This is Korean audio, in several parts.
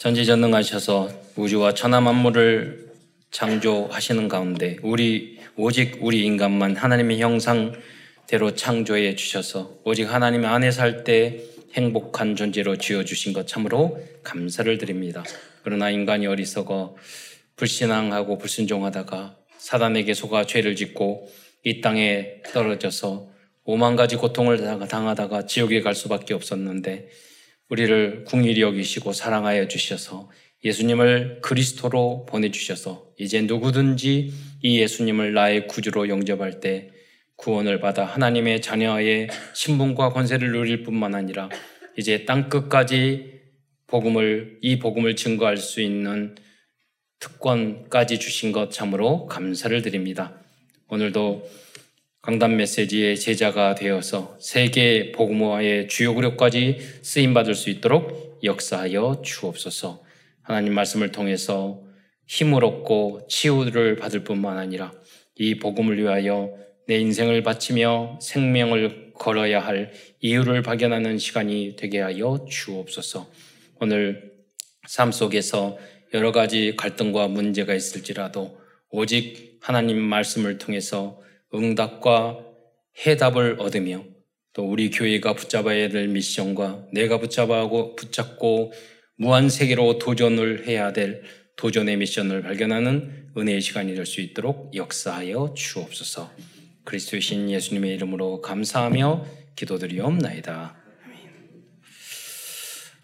전지전능하셔서 우주와 천하 만물을 창조하시는 가운데 우리 오직 우리 인간만 하나님의 형상대로 창조해 주셔서 오직 하나님 안에 살 때 행복한 존재로 지어 주신 것 참으로 감사를 드립니다. 그러나 인간이 어리석어 불신앙하고 불순종하다가 사단에게 속아 죄를 짓고 이 땅에 떨어져서 오만 가지 고통을 당하다가 지옥에 갈 수밖에 없었는데 우리를 궁일이 여기시고 사랑하여 주셔서 예수님을 그리스도로 보내주셔서 이제 누구든지 이 예수님을 나의 구주로 영접할 때 구원을 받아 하나님의 자녀의 신분과 권세를 누릴 뿐만 아니라 이제 땅 끝까지 복음을 이 복음을 증거할 수 있는 특권까지 주신 것 참으로 감사를 드립니다. 오늘도 강단 메시지의 제자가 되어서 세계 복음화의 주요 구력까지 쓰임 받을 수 있도록 역사하여 주옵소서. 하나님 말씀을 통해서 힘을 얻고 치유를 받을 뿐만 아니라 이 복음을 위하여 내 인생을 바치며 생명을 걸어야 할 이유를 발견하는 시간이 되게 하여 주옵소서. 오늘 삶 속에서 여러 가지 갈등과 문제가 있을지라도 오직 하나님 말씀을 통해서 응답과 해답을 얻으며 또 우리 교회가 붙잡아야 될 미션과 내가 붙잡아고 붙잡고 무한 세계로 도전을 해야 될 도전의 미션을 발견하는 은혜의 시간이 될 수 있도록 역사하여 주옵소서. 그리스도의 신 예수님의 이름으로 감사하며 기도드리옵나이다.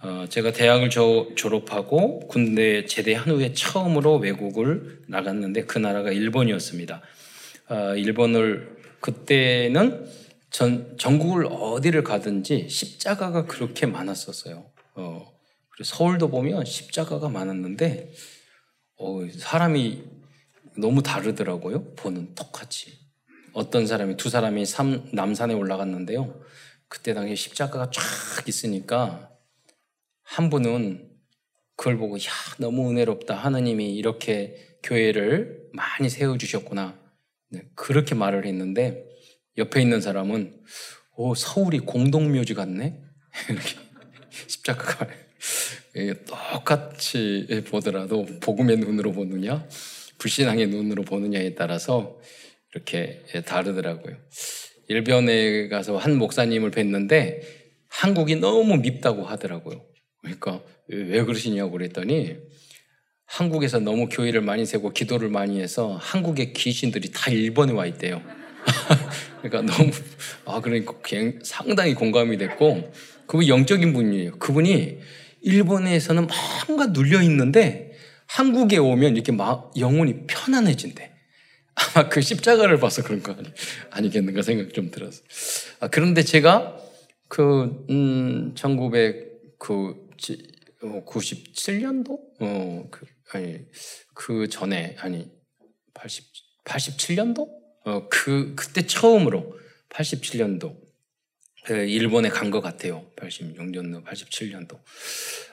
어, 제가 대학을 저, 졸업하고 군대 제대한 후에 처음으로 외국을 나갔는데 그 나라가 일본이었습니다. 어, 일본을 그때는 전 전국을 어디를 가든지 십자가가 그렇게 많았었어요. 어, 서울도 보면 십자가가 많았는데 어, 사람이 너무 다르더라고요. 보는 똑같이. 어떤 사람이 두 사람이 삼, 남산에 올라갔는데요. 그때 당시에 십자가가 쫙 있으니까 한 분은 그걸 보고 야 너무 은혜롭다 하느님이 이렇게 교회를 많이 세워 주셨구나 네, 그렇게 말을 했는데 옆에 있는 사람은 오 서울이 공동묘지 같네 이렇게 십자가가 똑같이 보더라도 복음의 눈으로 보느냐 불신앙의 눈으로 보느냐에 따라서 이렇게 다르더라고요. 일본에 가서 한 목사님을 뵀는데 한국이 너무 밉다고 하더라고요. 그러니까 왜 그러시냐고 그랬더니 한국에서 너무 교회를 많이 세고 기도를 많이 해서 한국의 귀신들이 다 일본에 와 있대요. 그러니까 너무 아 그러니까 상당히 공감이 됐고 그분 영적인 분이에요. 그분이 일본에서는 뭔가 눌려 있는데 한국에 오면 이렇게 막 영혼이 편안해진대. 아마 그 십자가를 봐서 그런 거 아니, 아니겠는가 생각 좀 들었어. 아, 그런데 제가 그, 음, 1900, 그, 97년도? 어, 그, 아니, 그 전에, 아니, 80, 87년도? 어, 그, 그때 처음으로 87년도, 일본에 간 것 같아요. 86년도, 87년도.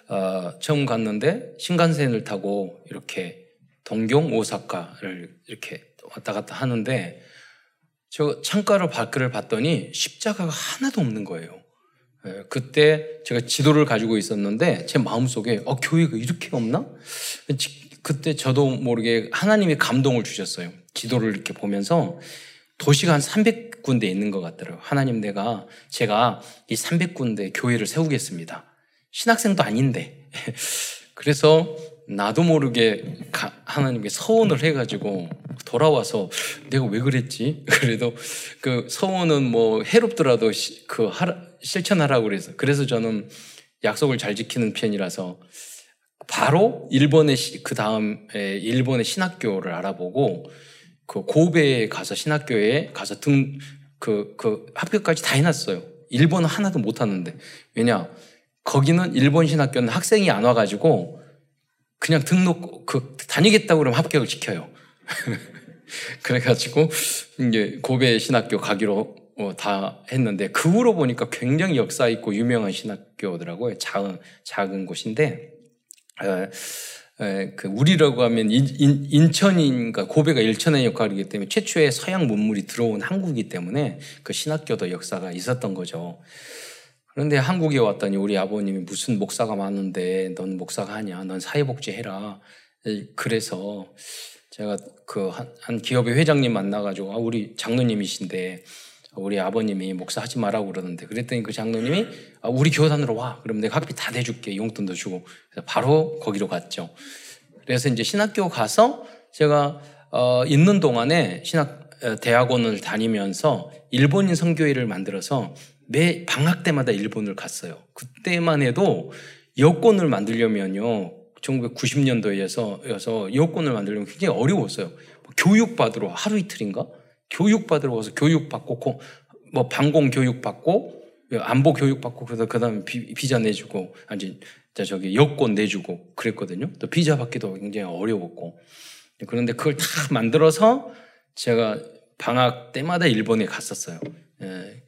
어, 처음 갔는데, 신간센을 타고 이렇게 동경, 오사카를 이렇게 왔다 갔다 하는데, 저 창가로 밖을 봤더니 십자가가 하나도 없는 거예요. 예, 그때 제가 지도를 가지고 있었는데 제 마음속에 어 교회가 이렇게 없나? 그때 저도 모르게 하나님이 감동을 주셨어요. 지도를 이렇게 보면서 도시가 한 300군데 있는 것 같더라고요. 하나님 내가 제가 이 300군데 교회를 세우겠습니다. 신학생도 아닌데. 그래서 나도 모르게 하나님께 서원을 해가지고 돌아와서 내가 왜 그랬지? 그래도 그 서원은 뭐 해롭더라도 그 실천하라고 그래서 그래서 저는 약속을 잘 지키는 편이라서 바로 일본의 그 다음에 일본의 신학교를 알아보고 그 고베에 가서 신학교에 가서 등 그, 그 합격까지 다 해놨어요. 일본은 하나도 못 하는데. 왜냐? 거기는 일본 신학교는 학생이 안 와가지고 그냥 등록, 그, 다니겠다고 그러면 합격을 시켜요. 그래가지고, 이제 고베 신학교 가기로 어, 다 했는데, 그 후로 보니까 굉장히 역사 있고 유명한 신학교더라고요. 작은, 작은 곳인데, 에, 에, 그 우리라고 하면 인, 인 천인가 고베가 일천의 역할이기 때문에 최초의 서양 문물이 들어온 한국이기 때문에 그 신학교도 역사가 있었던 거죠. 그런데 한국에 왔더니 우리 아버님이 무슨 목사가 많은데 넌 목사가 하냐? 넌 사회복지 해라. 그래서 제가 그 한 기업의 회장님 만나가지고 아, 우리 장로님이신데 우리 아버님이 목사 하지 말라고 그러는데 그랬더니 그 장로님이 아, 우리 교단으로 와. 그럼 내가 학비 다 대줄게. 용돈도 주고. 그래서 바로 거기로 갔죠. 그래서 이제 신학교 가서 제가 어, 있는 동안에 신학 어, 대학원을 다니면서 일본인 선교회를 만들어서 매 방학 때마다 일본을 갔어요. 그때만 해도 여권을 만들려면요. 1990년도에서 여서 여권을 만들려면 굉장히 어려웠어요. 뭐 교육받으러 하루 이틀인가? 교육받으러 가서 교육받고 뭐 방공 교육받고 안보 교육받고 그래서 그다음에 비 자 내주고 아니 저기 여권 내주고 그랬거든요. 또 비자 받기도 굉장히 어려웠고 그런데 그걸 다 만들어서 제가 방학 때마다 일본에 갔었어요. 예.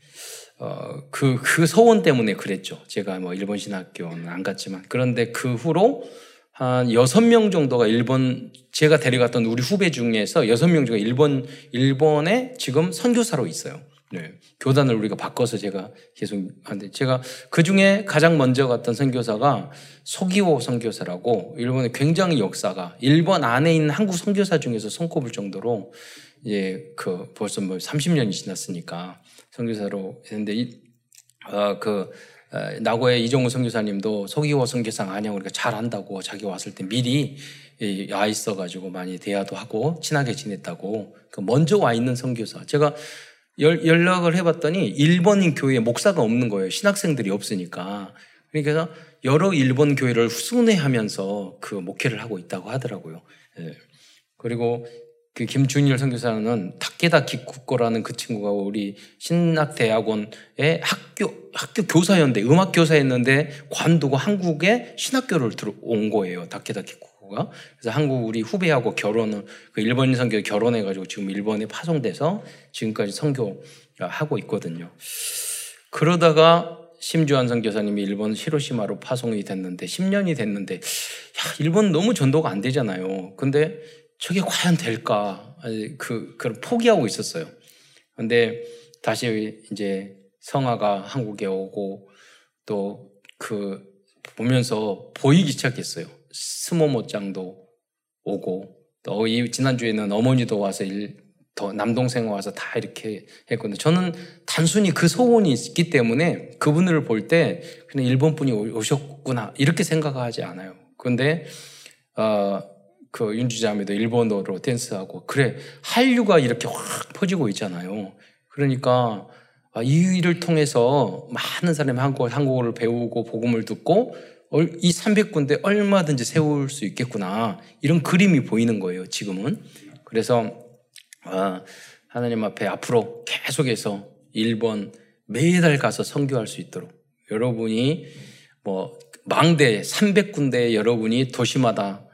어, 그, 그 소원 때문에 그랬죠. 제가 뭐 일본 신학교는 안 갔지만. 그런데 그 후로 한 여섯 명 정도가 일본, 제가 데려갔던 우리 후배 중에서 여섯 명 중에 일본, 일본에 지금 선교사로 있어요. 네. 교단을 우리가 바꿔서 제가 계속 하는데 제가 그 중에 가장 먼저 갔던 선교사가 소기호 선교사라고 일본의 굉장히 역사가 일본 안에 있는 한국 선교사 중에서 손꼽을 정도로 이제 그 벌써 뭐 30년이 지났으니까 선교사로 했는데 이, 어, 그 어, 나고의 이종우 선교사님도 소기호 선교사 아니야 우리가 잘 안다고 자기 왔을 때 미리 와 있어가지고 많이 대화도 하고 친하게 지냈다고 그 먼저 와 있는 선교사 제가 열, 연락을 해봤더니 일본인 교회에 목사가 없는 거예요 신학생들이 없으니까 그러니까 여러 일본 교회를 순회하면서 그 목회를 하고 있다고 하더라고요. 예. 그리고 그 김준일 선교사는 타케다 기쿠코라는 그 친구가 우리 신학대학원의 학교 학교 교사였는데 음악 교사였는데 관두고 한국에 신학교를 들어온 거예요. 타케다 기쿠코가 그래서 한국 우리 후배하고 결혼을 그 일본인 선교 결혼해가지고 지금 일본에 파송돼서 지금까지 선교 하고 있거든요. 그러다가 심주환 선교사님이 일본 히로시마로 파송이 됐는데 10년이 됐는데 야, 일본 너무 전도가 안 되잖아요. 근데 저게 과연 될까? 그, 그걸 포기하고 있었어요. 근데 다시 이제 성화가 한국에 오고 또 그 보면서 보이기 시작했어요. 스모모짱도 오고 또 이 지난주에는 어머니도 와서 일, 더 남동생 와서 다 이렇게 했거든요. 저는 단순히 그 소원이 있기 때문에 그분을 볼 때 그냥 일본 분이 오셨구나 이렇게 생각하지 않아요. 그런데 어, 그 윤주자매도 일본어로 댄스하고 그래 한류가 이렇게 확 퍼지고 있잖아요. 그러니까 아, 이 일을 통해서 많은 사람이 한국어, 한국어를 배우고 복음을 듣고 이 300군데 얼마든지 세울 수 있겠구나 이런 그림이 보이는 거예요. 지금은 그래서 아, 하나님 앞에 앞으로 계속해서 일본 매달 가서 선교할 수 있도록 여러분이 뭐 망대 300군데 여러분이 도시마다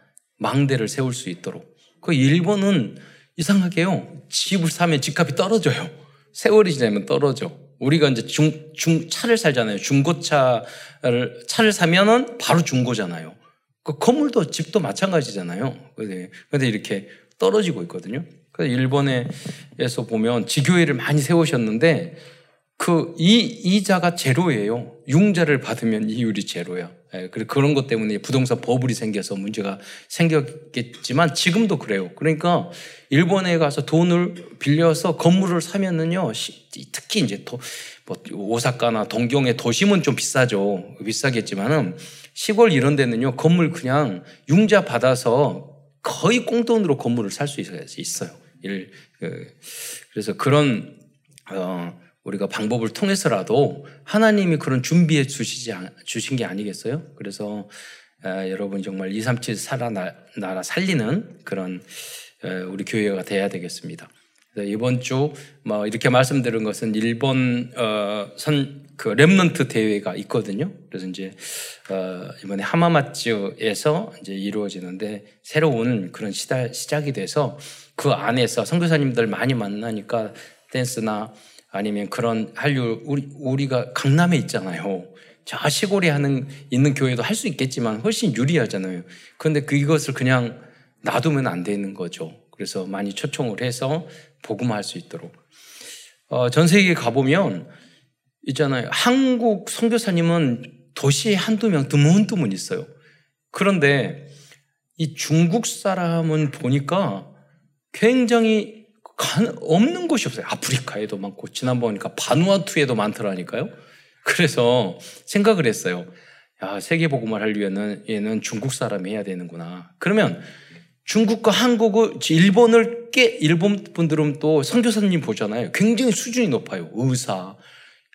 망대를 세울 수 있도록. 그 일본은 이상하게요. 집을 사면 집값이 떨어져요. 세월이 지나면 떨어져. 우리가 이제 중, 중, 차를 살잖아요. 중고차를, 차를 사면은 바로 중고잖아요. 그 건물도 집도 마찬가지잖아요. 근데 이렇게 떨어지고 있거든요. 그래서 일본에서 보면 지교회를 많이 세우셨는데 그 이, 이자가 제로예요. 융자를 받으면 이율이 제로야. 예, 그런 것 때문에 부동산 버블이 생겨서 문제가 생겼겠지만 지금도 그래요. 그러니까 일본에 가서 돈을 빌려서 건물을 사면은요, 특히 이제 도, 뭐 오사카나 동경의 도심은 좀 비싸죠. 비싸겠지만은 시골 이런 데는요, 건물 그냥 융자 받아서 거의 꽁돈으로 건물을 살 수 있어요. 일, 그, 그래서 그런, 어, 우리가 방법을 통해서라도 하나님이 그런 준비해 주시지 주신 게 아니겠어요? 그래서 에, 여러분 정말 2, 3, 7 살아나라 살리는 그런 에, 우리 교회가 돼야 되겠습니다. 이번 주 뭐 이렇게 말씀드린 것은 일본 어, 선그 렘넌트 대회가 있거든요. 그래서 이제 어, 이번에 하마마츠에서 이제 이루어지는데 새로운 그런 시다, 시작이 돼서 그 안에서 선교사님들 많이 만나니까 댄스나 아니면 그런 한류 우리 우리가 강남에 있잖아요. 저 시골에 하는 있는 교회도 할 수 있겠지만 훨씬 유리하잖아요. 그런데 그것을 그냥 놔두면 안 되는 거죠. 그래서 많이 초청을 해서 복음할 수 있도록. 어, 전 세계에 가보면 있잖아요. 한국 선교사님은 도시에 한두 명 드문드문 있어요. 그런데 이 중국 사람은 보니까 굉장히 없는 곳이 없어요. 아프리카에도 많고 지난번 보니까 바누아투에도 많더라니까요. 그래서 생각을 했어요. 야, 세계 복음을 하려면 얘는 중국 사람이 해야 되는구나. 그러면 중국과 한국을 일본을 깨 일본 분들은 또 선교사님 보잖아요. 굉장히 수준이 높아요. 의사,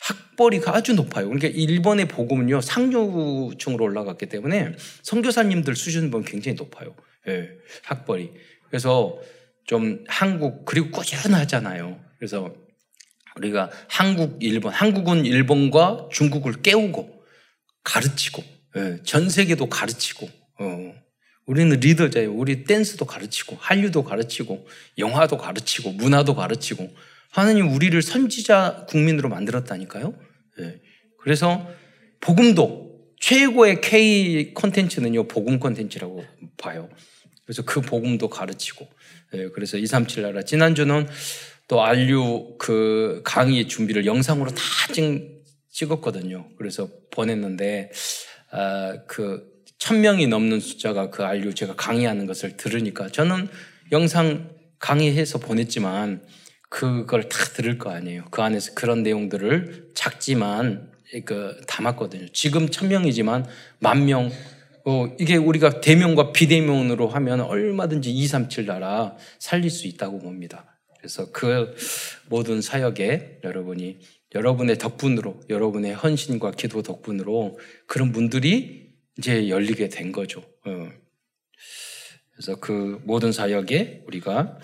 학벌이가 아주 높아요. 그러니까 일본의 복음은요 상류층으로 올라갔기 때문에 선교사님들 수준 보면 굉장히 높아요. 예, 학벌이. 그래서 좀 한국 그리고 꾸준하잖아요. 그래서 우리가 한국, 일본, 한국은 일본과 중국을 깨우고 가르치고 예, 전 세계도 가르치고 어, 우리는 리더자예요. 우리 댄스도 가르치고 한류도 가르치고 영화도 가르치고 문화도 가르치고 하나님 우리를 선지자 국민으로 만들었다니까요. 예. 그래서 복음도 최고의 K 콘텐츠는요 복음 콘텐츠라고 봐요. 그래서 그 복음도 가르치고 예. 그래서 237 나라 지난주는 또 알류 그 강의 준비를 영상으로 다 찍, 었거든요 그래서 보냈는데 아, 그 천 명이 넘는 숫자가 그 알류 제가 강의하는 것을 들으니까 저는 영상 강의해서 보냈지만 그걸 다 들을 거 아니에요. 그 안에서 그런 내용들을 작지만 그 담았거든요. 지금 천 명이지만 만 명, 어, 이게 우리가 대명과 비대명으로 하면 얼마든지 2, 3, 7 나라 살릴 수 있다고 봅니다. 그래서 그 모든 사역에 여러분이 여러분의 덕분으로 여러분의 헌신과 기도 덕분으로 그런 분들이 이제 열리게 된 거죠. 어. 그래서 그 모든 사역에 우리가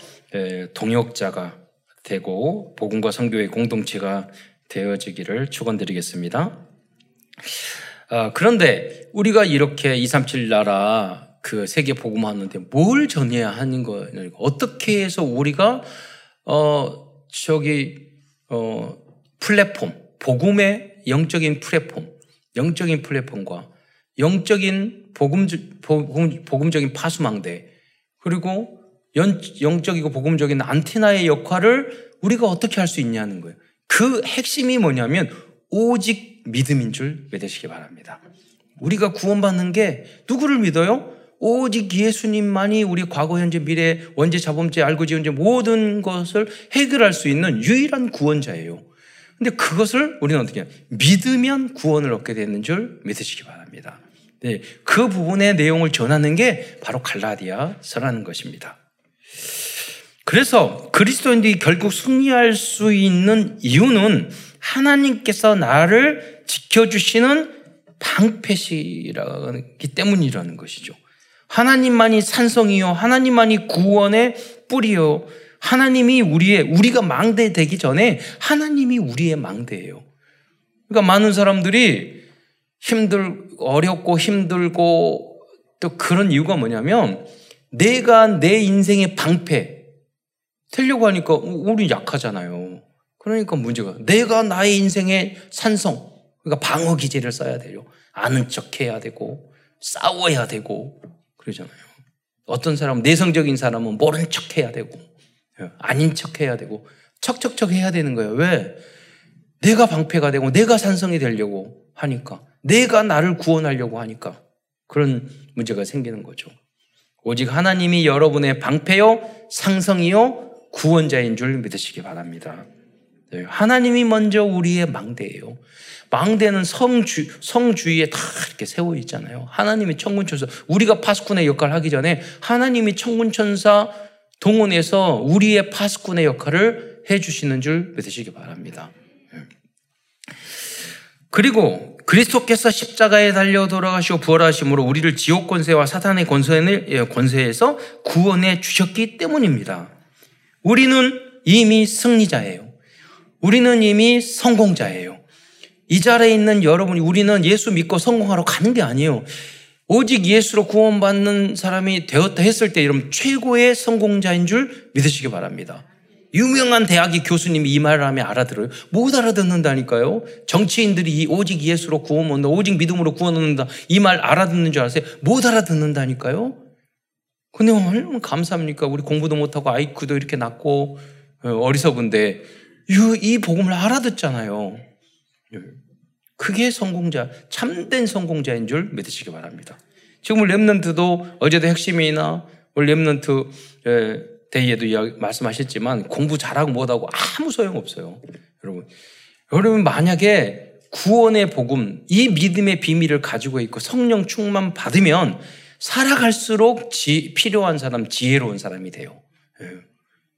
동역자가 되고 복음과 성교의 공동체가 되어지기를 축원드리겠습니다. 아, 그런데 우리가 이렇게 237 나라 그 세계 복음하는데 뭘 전해야 하는 거예요? 어떻게 해서 우리가 어 저기 어 플랫폼 복음의 영적인 플랫폼 영적인 플랫폼과 영적인 복음, 복음, 복음적인 파수망대, 그리고 연, 영적이고 복음적인 안테나의 역할을 우리가 어떻게 할 수 있냐는 거예요. 그 핵심이 뭐냐면 오직 믿음인 줄 믿으시기 바랍니다. 우리가 구원받는 게 누구를 믿어요? 오직 예수님만이 우리 과거, 현재, 미래, 원죄, 자범죄, 알고 지은 죄 모든 것을 해결할 수 있는 유일한 구원자예요. 근데 그것을 우리는 어떻게 해요? 믿으면 구원을 얻게 되는 줄 믿으시기 바랍니다. 네, 그 부분의 내용을 전하는 게 바로 갈라디아서라는 것입니다. 그래서 그리스도인들이 결국 승리할 수 있는 이유는 하나님께서 나를 지켜주시는 방패시라기 때문이라는 것이죠. 하나님만이 산성이요, 하나님만이 구원의 뿌리요, 하나님이 우리의, 우리가 망대 되기 전에 하나님이 우리의 망대예요. 그러니까 많은 사람들이 힘들, 어렵고 힘들고 또 그런 이유가 뭐냐면 내가 내 인생의 방패 되려고 하니까 우리 약하잖아요. 그러니까 문제가 내가 나의 인생의 산성 그러니까 방어 기제를 써야 돼요. 아는 척 해야 되고 싸워야 되고 그러잖아요. 어떤 사람은 내성적인 사람은 모른 척 해야 되고 아닌 척 해야 되고 척척척 해야 되는 거예요. 왜? 내가 방패가 되고 내가 산성이 되려고 하니까 내가 나를 구원하려고 하니까 그런 문제가 생기는 거죠. 오직 하나님이 여러분의 방패요, 상성이요, 구원자인 줄 믿으시기 바랍니다. 네, 하나님이 먼저 우리의 망대예요. 망대는 성주, 성주위에 다 이렇게 세워 있잖아요. 하나님이 천군천사, 우리가 파수꾼의 역할을 하기 전에 하나님이 천군천사 동원해서 우리의 파수꾼의 역할을 해주시는 줄 믿으시기 바랍니다. 네. 그리고 그리스도께서 십자가에 달려 돌아가시고 부활하심으로 우리를 지옥 권세와 사탄의 예, 권세에서 구원해 주셨기 때문입니다. 우리는 이미 승리자예요. 우리는 이미 성공자예요. 이 자리에 있는 여러분이 우리는 예수 믿고 성공하러 가는 게 아니에요. 오직 예수로 구원받는 사람이 되었다 했을 때 여러분 최고의 성공자인 줄 믿으시기 바랍니다. 유명한 대학의 교수님이 이 말을 하면 알아들어요? 못 알아듣는다니까요. 정치인들이 오직 예수로 구원 얻는다, 오직 믿음으로 구원 얻는다 이 말 알아듣는 줄 아세요? 못 알아듣는다니까요. 근데 얼마나 감사합니까? 우리 공부도 못하고 아이큐도 이렇게 낮고 어, 어리석은데 이 복음을 알아듣잖아요. 그게 성공자, 참된 성공자인 줄 믿으시기 바랍니다. 지금 Remnant도 어제도 핵심이나 Remnant Day에도 말씀하셨지만 공부 잘하고 못하고 아무 소용 없어요. 여러분. 여러분 만약에 구원의 복음, 이 믿음의 비밀을 가지고 있고 성령 충만 받으면 살아갈수록 지, 필요한 사람, 지혜로운 사람이 돼요. 예.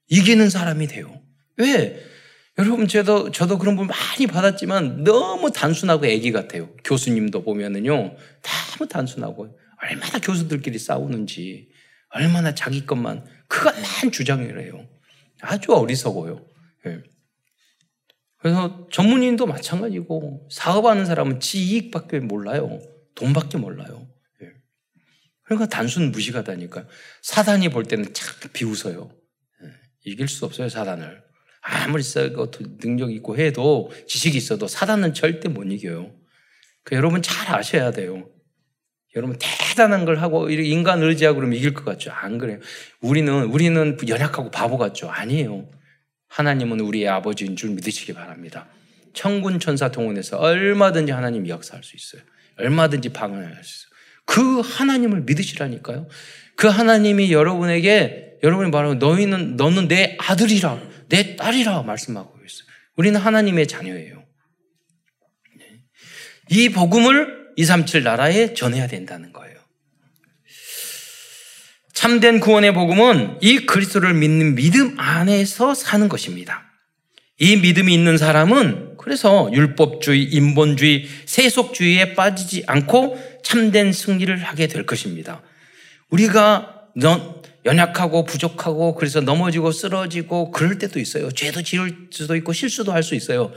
이기는 사람이 돼요. 왜? 여러분, 저도, 저도 그런 분 많이 받았지만 너무 단순하고 애기 같아요. 교수님도 보면은요, 너무 단순하고, 얼마나 교수들끼리 싸우는지, 얼마나 자기 것만, 그것만 주장을 해요. 아주 어리석어요. 예. 그래서 전문인도 마찬가지고, 사업하는 사람은 지 이익밖에 몰라요. 돈밖에 몰라요. 예. 그러니까 단순 무식하다니까. 사단이 볼 때는 참 비웃어요. 예. 이길 수 없어요, 사단을. 아무리 세고 능력 있고 해도 지식이 있어도 사단은 절대 못 이겨요. 그 여러분 잘 아셔야 돼요. 여러분 대단한 걸 하고 인간 의지하고 그러면 이길 것 같죠? 안 그래요. 우리는 우리는 연약하고 바보 같죠? 아니에요. 하나님은 우리의 아버지인 줄 믿으시기 바랍니다. 천군 천사 동원해서 얼마든지 하나님 역사할 수 있어요. 얼마든지 방언할 수 있어요. 그 하나님을 믿으시라니까요. 그 하나님이 여러분에게 여러분이 말하고 너희는 너는 내 아들이라 내 딸이라 말씀하고 있어요. 우리는 하나님의 자녀예요. 네. 이 복음을 237 나라에 전해야 된다는 거예요. 참된 구원의 복음은 이 그리스도를 믿는 믿음 안에서 사는 것입니다. 이 믿음이 있는 사람은 그래서 율법주의, 인본주의, 세속주의에 빠지지 않고 참된 승리를 하게 될 것입니다. 우리가 연약하고 부족하고 그래서 넘어지고 쓰러지고 그럴 때도 있어요. 죄도 지을 수도 있고 실수도 할 수 있어요.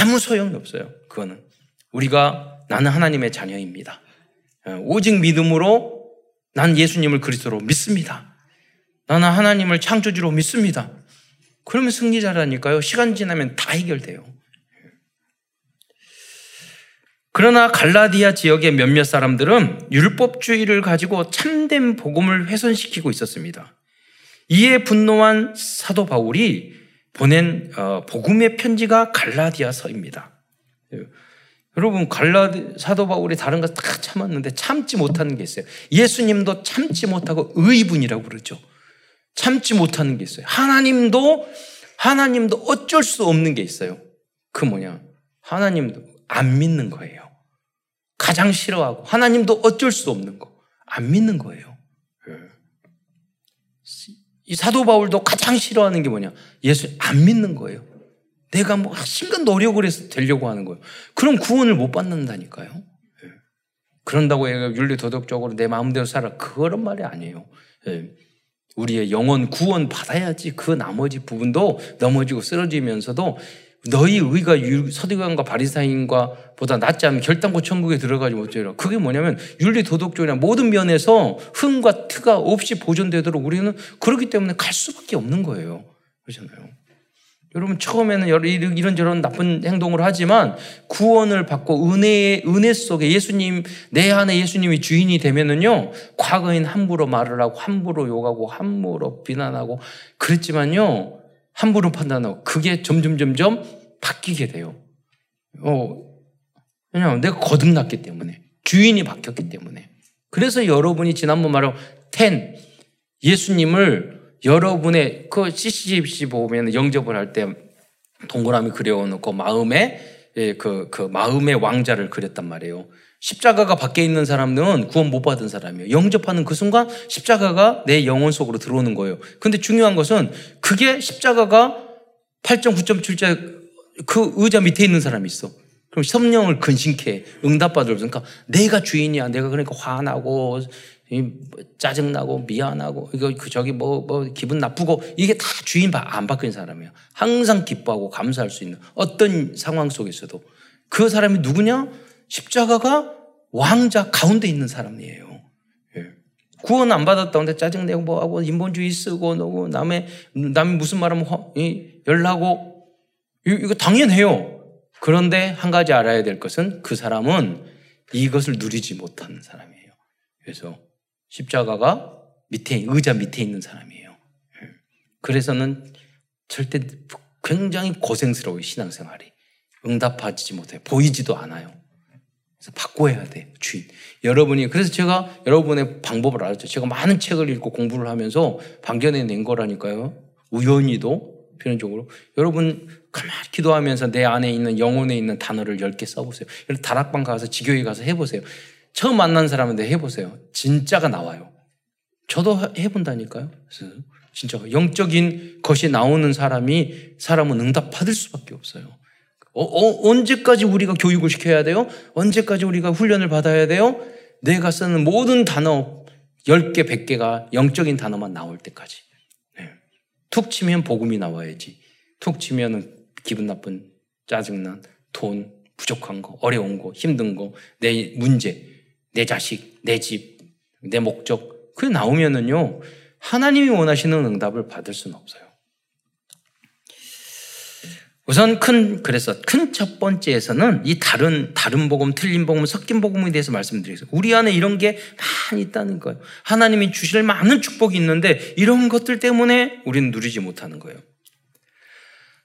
아무 소용이 없어요. 그거는. 우리가 나는 하나님의 자녀입니다. 어, 오직 믿음으로 난 예수님을 그리스도로 믿습니다. 나는 하나님을 창조주로 믿습니다. 그러면 승리자라니까요. 시간 지나면 다 해결돼요. 그러나 갈라디아 지역의 몇몇 사람들은 율법주의를 가지고 참된 복음을 훼손시키고 있었습니다. 이에 분노한 사도 바울이 보낸 어, 복음의 편지가 갈라디아서입니다. 여러분 갈라디 사도 바울이 다른 거 다 참았는데 참지 못하는 게 있어요. 예수님도 참지 못하고 의분이라고 그러죠. 참지 못하는 게 있어요. 하나님도 하나님도 어쩔 수 없는 게 있어요. 그 뭐냐? 하나님도 안 믿는 거예요. 가장 싫어하고 하나님도 어쩔 수 없는 거. 안 믿는 거예요. 예. 이 사도 바울도 가장 싫어하는 게 뭐냐? 예수 안 믿는 거예요. 내가 뭐 신간 노력을 해서 되려고 하는 거예요. 그럼 구원을 못 받는다니까요. 예. 그런다고 윤리 도덕적으로 내 마음대로 살아. 그런 말이 아니에요. 예. 우리의 영혼 구원 받아야지 그 나머지 부분도 넘어지고 쓰러지면서도 너희 의가 서기관과 바리사인과 보다 낫지 않으면 결단코 천국에 들어가지 못해라. 그게 뭐냐면 윤리 도덕적이나 모든 면에서 흠과 트가 없이 보존되도록 우리는 그렇기 때문에 갈 수밖에 없는 거예요. 그렇잖아요. 여러분 처음에는 이런저런 나쁜 행동을 하지만 구원을 받고 은혜 은혜 속에 예수님 내 안에 예수님이 주인이 되면은요 과거엔 함부로 말을 하고 함부로 욕하고 함부로 비난하고 그랬지만요 함부로 판단하고 그게 점점 점점 바뀌게 돼요. 어, 왜냐하면 내가 거듭났기 때문에 주인이 바뀌었기 때문에 그래서 여러분이 지난번 말한 텐 예수님을 여러분의 그 CCC 보면 영접을 할 때 동그라미 그려놓고 마음에 예, 그, 그 마음의 왕자를 그렸단 말이에요. 십자가가 밖에 있는 사람은 구원 못 받은 사람이에요. 영접하는 그 순간 십자가가 내 영혼 속으로 들어오는 거예요. 근데 중요한 것은 그게 십자가가 8.9.7자 그 의자 밑에 있는 사람이 있어. 그럼 성령을 근신케 응답받을 그러니까 내가 주인이야. 내가 그러니까 화나고 짜증나고 미안하고 이거 그 저기 뭐뭐 뭐 기분 나쁘고 이게 다 주인 안 바뀐 사람이에요. 항상 기뻐하고 감사할 수 있는 어떤 상황 속에서도 그 사람이 누구냐? 십자가가 왕자 가운데 있는 사람이에요. 예. 구원 안 받았다는데 짜증내고 뭐하고 인본주의 쓰고 너고 남의 남이 무슨 말하면 열나고 이거 당연해요. 그런데 한 가지 알아야 될 것은 그 사람은 이것을 누리지 못하는 사람이에요. 그래서 십자가가 밑에 의자 밑에 있는 사람이에요. 예. 그래서는 절대 굉장히 고생스러워요 신앙생활이. 응답하지 못해요. 보이지도 않아요. 그래서 바꿔야 돼, 주인. 여러분이, 그래서 제가 여러분의 방법을 알았죠. 제가 많은 책을 읽고 공부를 하면서 방견해낸 거라니까요. 우연히도, 필연적으로. 여러분, 가만히 기도하면서 내 안에 있는 영혼에 있는 단어를 10개 써보세요. 다락방 가서 지교회 가서 해보세요. 처음 만난 사람한테 해보세요. 진짜가 나와요. 저도 해본다니까요. 진짜 영적인 것이 나오는 사람이 사람은 응답 받을 수밖에 없어요. 어, 어, 언제까지 우리가 교육을 시켜야 돼요? 언제까지 우리가 훈련을 받아야 돼요? 내가 쓰는 모든 단어 10개, 100개가 영적인 단어만 나올 때까지. 네. 툭 치면 복음이 나와야지. 툭 치면 기분 나쁜, 짜증난, 돈, 부족한 거, 어려운 거, 힘든 거, 내 문제, 내 자식, 내 집, 내 목적. 그게 나오면은요, 하나님이 원하시는 응답을 받을 수는 없어요. 우선 큰 그래서 큰 첫 번째에서는 이 다른 다른 복음, 틀린 복음, 섞인 복음에 대해서 말씀드리겠습니다. 우리 안에 이런 게 많이 있다는 거예요. 하나님이 주실 많은 축복이 있는데 이런 것들 때문에 우리는 누리지 못하는 거예요.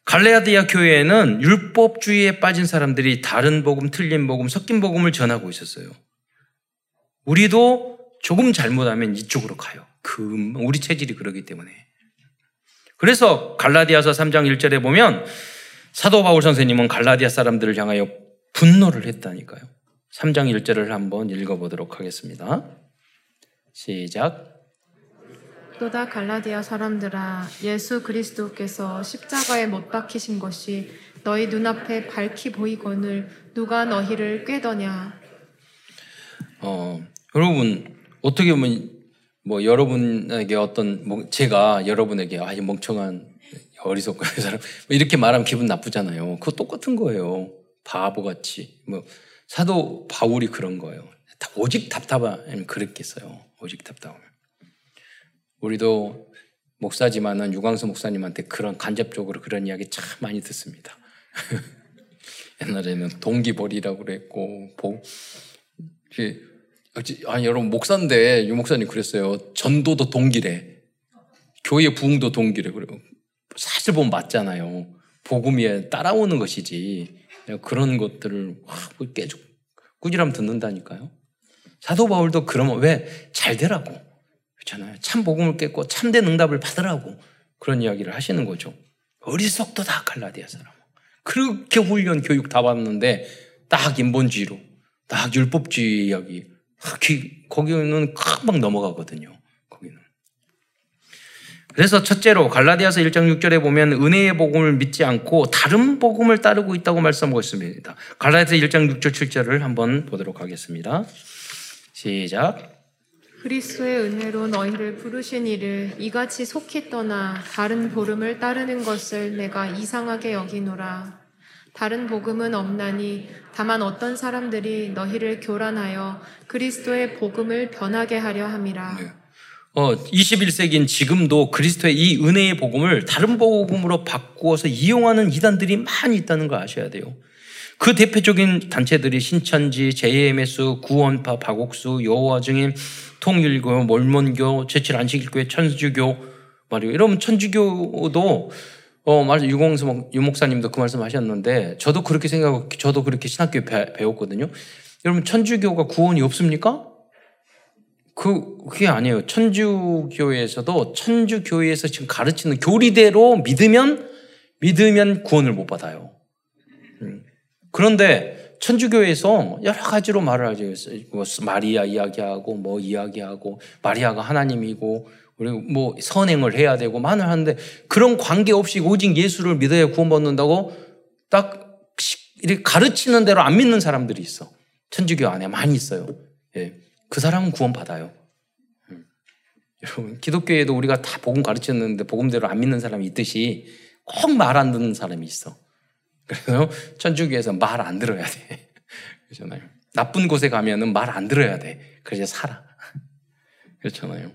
갈레아디아 교회에는 율법주의에 빠진 사람들이 다른 복음, 틀린 복음, 섞인 복음을 전하고 있었어요. 우리도 조금 잘못하면 이쪽으로 가요. 그 우리 체질이 그러기 때문에. 그래서 갈라디아서 3장 1절에 보면 사도 바울 선생님은 갈라디아 사람들을 향하여 분노를 했다니까요. 3장 1절을 한번 읽어보도록 하겠습니다. 시작. 또다 갈라디아 사람들아 예수 그리스도께서 십자가에 못 박히신 것이 너희 눈앞에 밝히 보이거늘 누가 너희를 꾀더냐 어, 여러분 어떻게 보면 뭐 여러분에게 어떤 뭐 제가 여러분에게 아, 이 멍청한 어리석은 사람 뭐 이렇게 말하면 기분 나쁘잖아요. 그거 똑같은 거예요. 바보같이 뭐 사도 바울이 그런 거예요. 오직 답답하면 그랬겠어요. 오직 답답하면 우리도 목사지만은 유광수 목사님한테 그런 간접적으로 그런 이야기 참 많이 듣습니다. 옛날에는 동기벌이라고 그랬고 보, 아니 여러분 목사인데 유 목사님 그랬어요. 전도도 동기래. 교회 부흥도 동기래. 그래요. 사실 보면 맞잖아요. 복음에 따라오는 것이지. 그런 것들을 계속 꾸지람 듣는다니까요. 사도 바울도 그러면 왜 잘 되라고 그렇잖아요. 참 복음을 깨고 참된 응답을 받으라고 그런 이야기를 하시는 거죠. 어리석도다 갈라디아 사람. 그렇게 훈련 교육 다 받는데 딱 인본주의로 딱 율법주의 이야기 거기는 금방 넘어가거든요. 그래서 첫째로 갈라디아서 1장 6절에 보면 은혜의 복음을 믿지 않고 다른 복음을 따르고 있다고 말씀하고 있습니다. 갈라디아서 1장 6절 7절을 한번 보도록 하겠습니다. 시작. 그리스도의 은혜로 너희를 부르신 이를 이같이 속히 떠나 다른 보름을 따르는 것을 내가 이상하게 여기노라. 다른 복음은 없나니 다만 어떤 사람들이 너희를 교란하여 그리스도의 복음을 변하게 하려 함이라. 네. 어, 21세기인 지금도 그리스도의 이 은혜의 복음을 다른 복음으로 바꾸어서 이용하는 이단들이 많이 있다는 걸 아셔야 돼요. 그 대표적인 단체들이 신천지, JMS, 구원파, 박옥수, 여호와 증인, 통일교, 몰몬교, 제칠 안식일교회, 천주교 말이요. 여러분 천주교도 어 맞아 유공수 유목사님도 그 말씀 하셨는데 저도 그렇게 생각하고 저도 그렇게 신학교 배웠거든요. 여러분 천주교가 구원이 없습니까? 그, 그게 아니에요. 천주교회에서도 천주교회에서 지금 가르치는 교리대로 믿으면, 믿으면 구원을 못 받아요. 음. 그런데 천주교회에서 여러 가지로 말을 하죠. 뭐 마리아 이야기하고, 뭐 이야기하고, 마리아가 하나님이고, 그리고 뭐 선행을 해야 되고, 많을 하는데, 그런 관계 없이 오직 예수를 믿어야 구원받는다고 딱 이렇게 가르치는 대로 안 믿는 사람들이 있어. 천주교 안에 많이 있어요. 예. 그 사람은 구원받아요. 음. 여러분, 기독교에도 우리가 다 복음 가르쳤는데 복음대로 안 믿는 사람이 있듯이 꼭 말 안 듣는 사람이 있어. 그래서 천주교에서 말 안 들어야 돼. 그렇잖아요. 나쁜 곳에 가면은 말 안 들어야 돼. 그래야 살아. 그렇잖아요.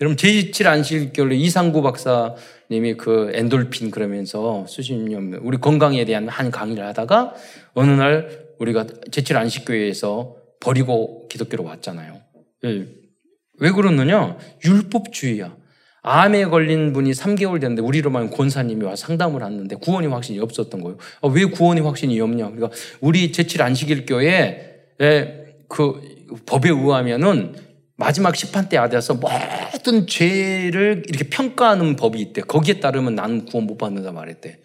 여러분, 제7 안식교로 이상구 박사님이 그 엔돌핀 그러면서 수십 년, 우리 건강에 대한 한 강의를 하다가 어느 날 우리가 제7 안식교회에서 버리고 기독교로 왔잖아요. 예. 왜 그러느냐? 율법주의야. 암에 걸린 분이 3개월 됐는데 우리로 말하면 권사님이 와 상담을 하는데 구원이 확신이 없었던 거예요. 아, 왜 구원이 확신이 없냐? 그러니까 우리 제칠 안식일 교회 그 법에 의하면은 마지막 심판 때 아대서 모든 죄를 이렇게 평가하는 법이 있대. 거기에 따르면 나는 구원 못 받는다 말했대.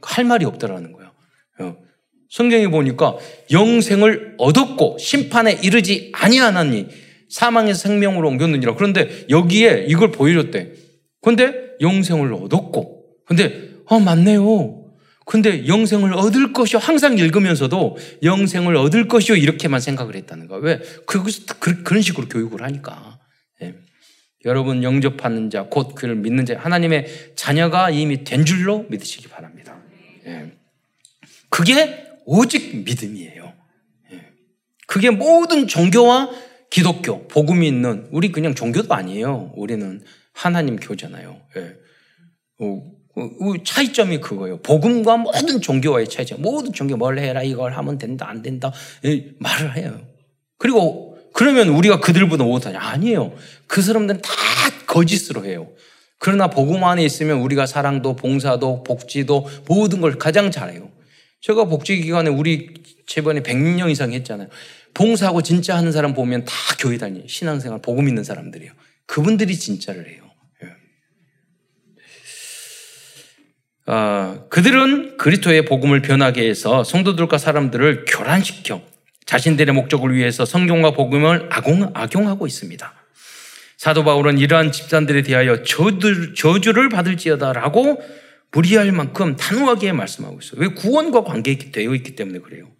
할 말이 없다라는 거야. 어. 성경에 보니까 영생을 얻었고 심판에 이르지 아니하나니 사망에서 생명으로 옮겼느니라. 그런데 여기에 이걸 보여줬대. 근데 영생을 얻었고. 근데 아 맞네요. 근데 영생을 얻을 것이요. 항상 읽으면서도 영생을 얻을 것이요. 이렇게만 생각을 했다는 거야. 왜? 그것이 그, 그런 식으로 교육을 하니까. 예. 여러분 영접하는 자, 곧 그를 믿는 자, 하나님의 자녀가 이미 된 줄로 믿으시기 바랍니다. 예. 그게 오직 믿음이에요. 예. 그게 모든 종교와 기독교, 복음이 있는 우리 그냥 종교도 아니에요. 우리는 하나님 교잖아요. 예. 어, 차이점이 그거예요. 복음과 모든 종교와의 차이점. 모든 종교 뭘 해라 이걸 하면 된다 안 된다 말을 해요. 그리고 그러면 우리가 그들보다 못하냐? 아니에요. 그 사람들은 다 거짓으로 해요. 그러나 복음 안에 있으면 우리가 사랑도 봉사도 복지도 모든 걸 가장 잘해요. 제가 복지기관에 우리 제번에 100명 이상 했잖아요. 봉사하고 진짜 하는 사람 보면 다 교회 다니 신앙생활 복음 있는 사람들이에요. 그분들이 진짜를 해요. 어, 그들은 그리스도의 복음을 변하게 해서 성도들과 사람들을 교란시켜 자신들의 목적을 위해서 성경과 복음을 악용, 악용하고 있습니다. 사도 바울은 이러한 집단들에 대하여 저주, 저주를 받을지어다라고 무리할 만큼 단호하게 말씀하고 있어요. 왜 구원과 관계되어 있기 때문에 그래요.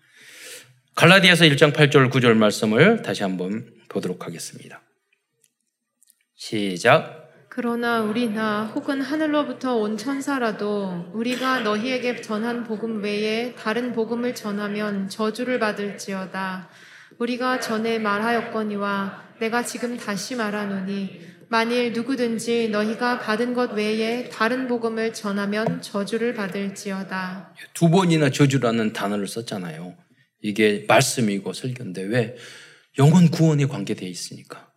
갈라디아서 1장 8절 9절 말씀을 다시 한번 보도록 하겠습니다. 시작. 그러나 우리나 혹은 하늘로부터 온 천사라도 우리가 너희에게 전한 복음 외에 다른 복음을 전하면 저주를 받을지어다. 우리가 전에 말하였거니와 내가 지금 다시 말하노니 만일 누구든지 너희가 받은 것 외에 다른 복음을 전하면 저주를 받을지어다. 두 번이나 저주라는 단어를 썼잖아요. 이게 말씀이고 설교인데 왜? 영혼 구원에 관계되어 있으니까.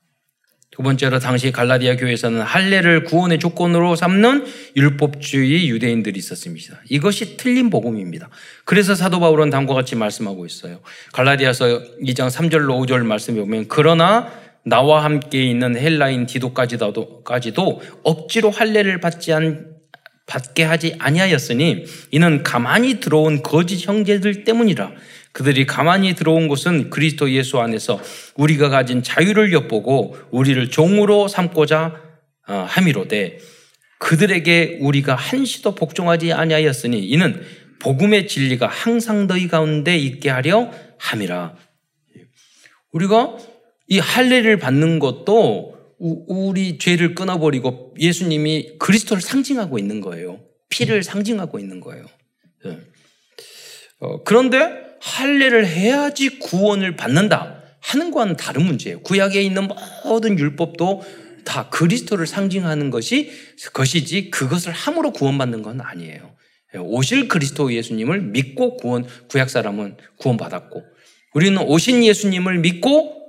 두 번째로 당시 갈라디아 교회에서는 할례를 구원의 조건으로 삼는 율법주의 유대인들이 있었습니다. 이것이 틀린 복음입니다. 그래서 사도 바울은 다음과 같이 말씀하고 있어요. 갈라디아서 2장 3절로 5절 말씀에 보면 그러나 나와 함께 있는 헬라인 디도까지도 까지도 억지로 할례를 받지 않 받게 하지 아니하였으니 이는 가만히 들어온 거짓 형제들 때문이라 그들이 가만히 들어온 것은 그리스도 예수 안에서 우리가 가진 자유를 엿보고 우리를 종으로 삼고자 어, 함이로되 그들에게 우리가 한시도 복종하지 아니하였으니 이는 복음의 진리가 항상 너희 가운데 있게 하려 함이라. 우리가 이 할례를 받는 것도 우리 죄를 끊어버리고 예수님이 그리스도를 상징하고 있는 거예요. 피를 상징하고 있는 거예요. 예. 어, 그런데 할례를 해야지 구원을 받는다 하는 것과는 다른 문제예요. 구약에 있는 모든 율법도 다 그리스도를 상징하는 것이 것이지 그것을 함으로 구원받는 건 아니에요. 오실 그리스도 예수님을 믿고 구원 구약 사람은 구원받았고 우리는 오신 예수님을 믿고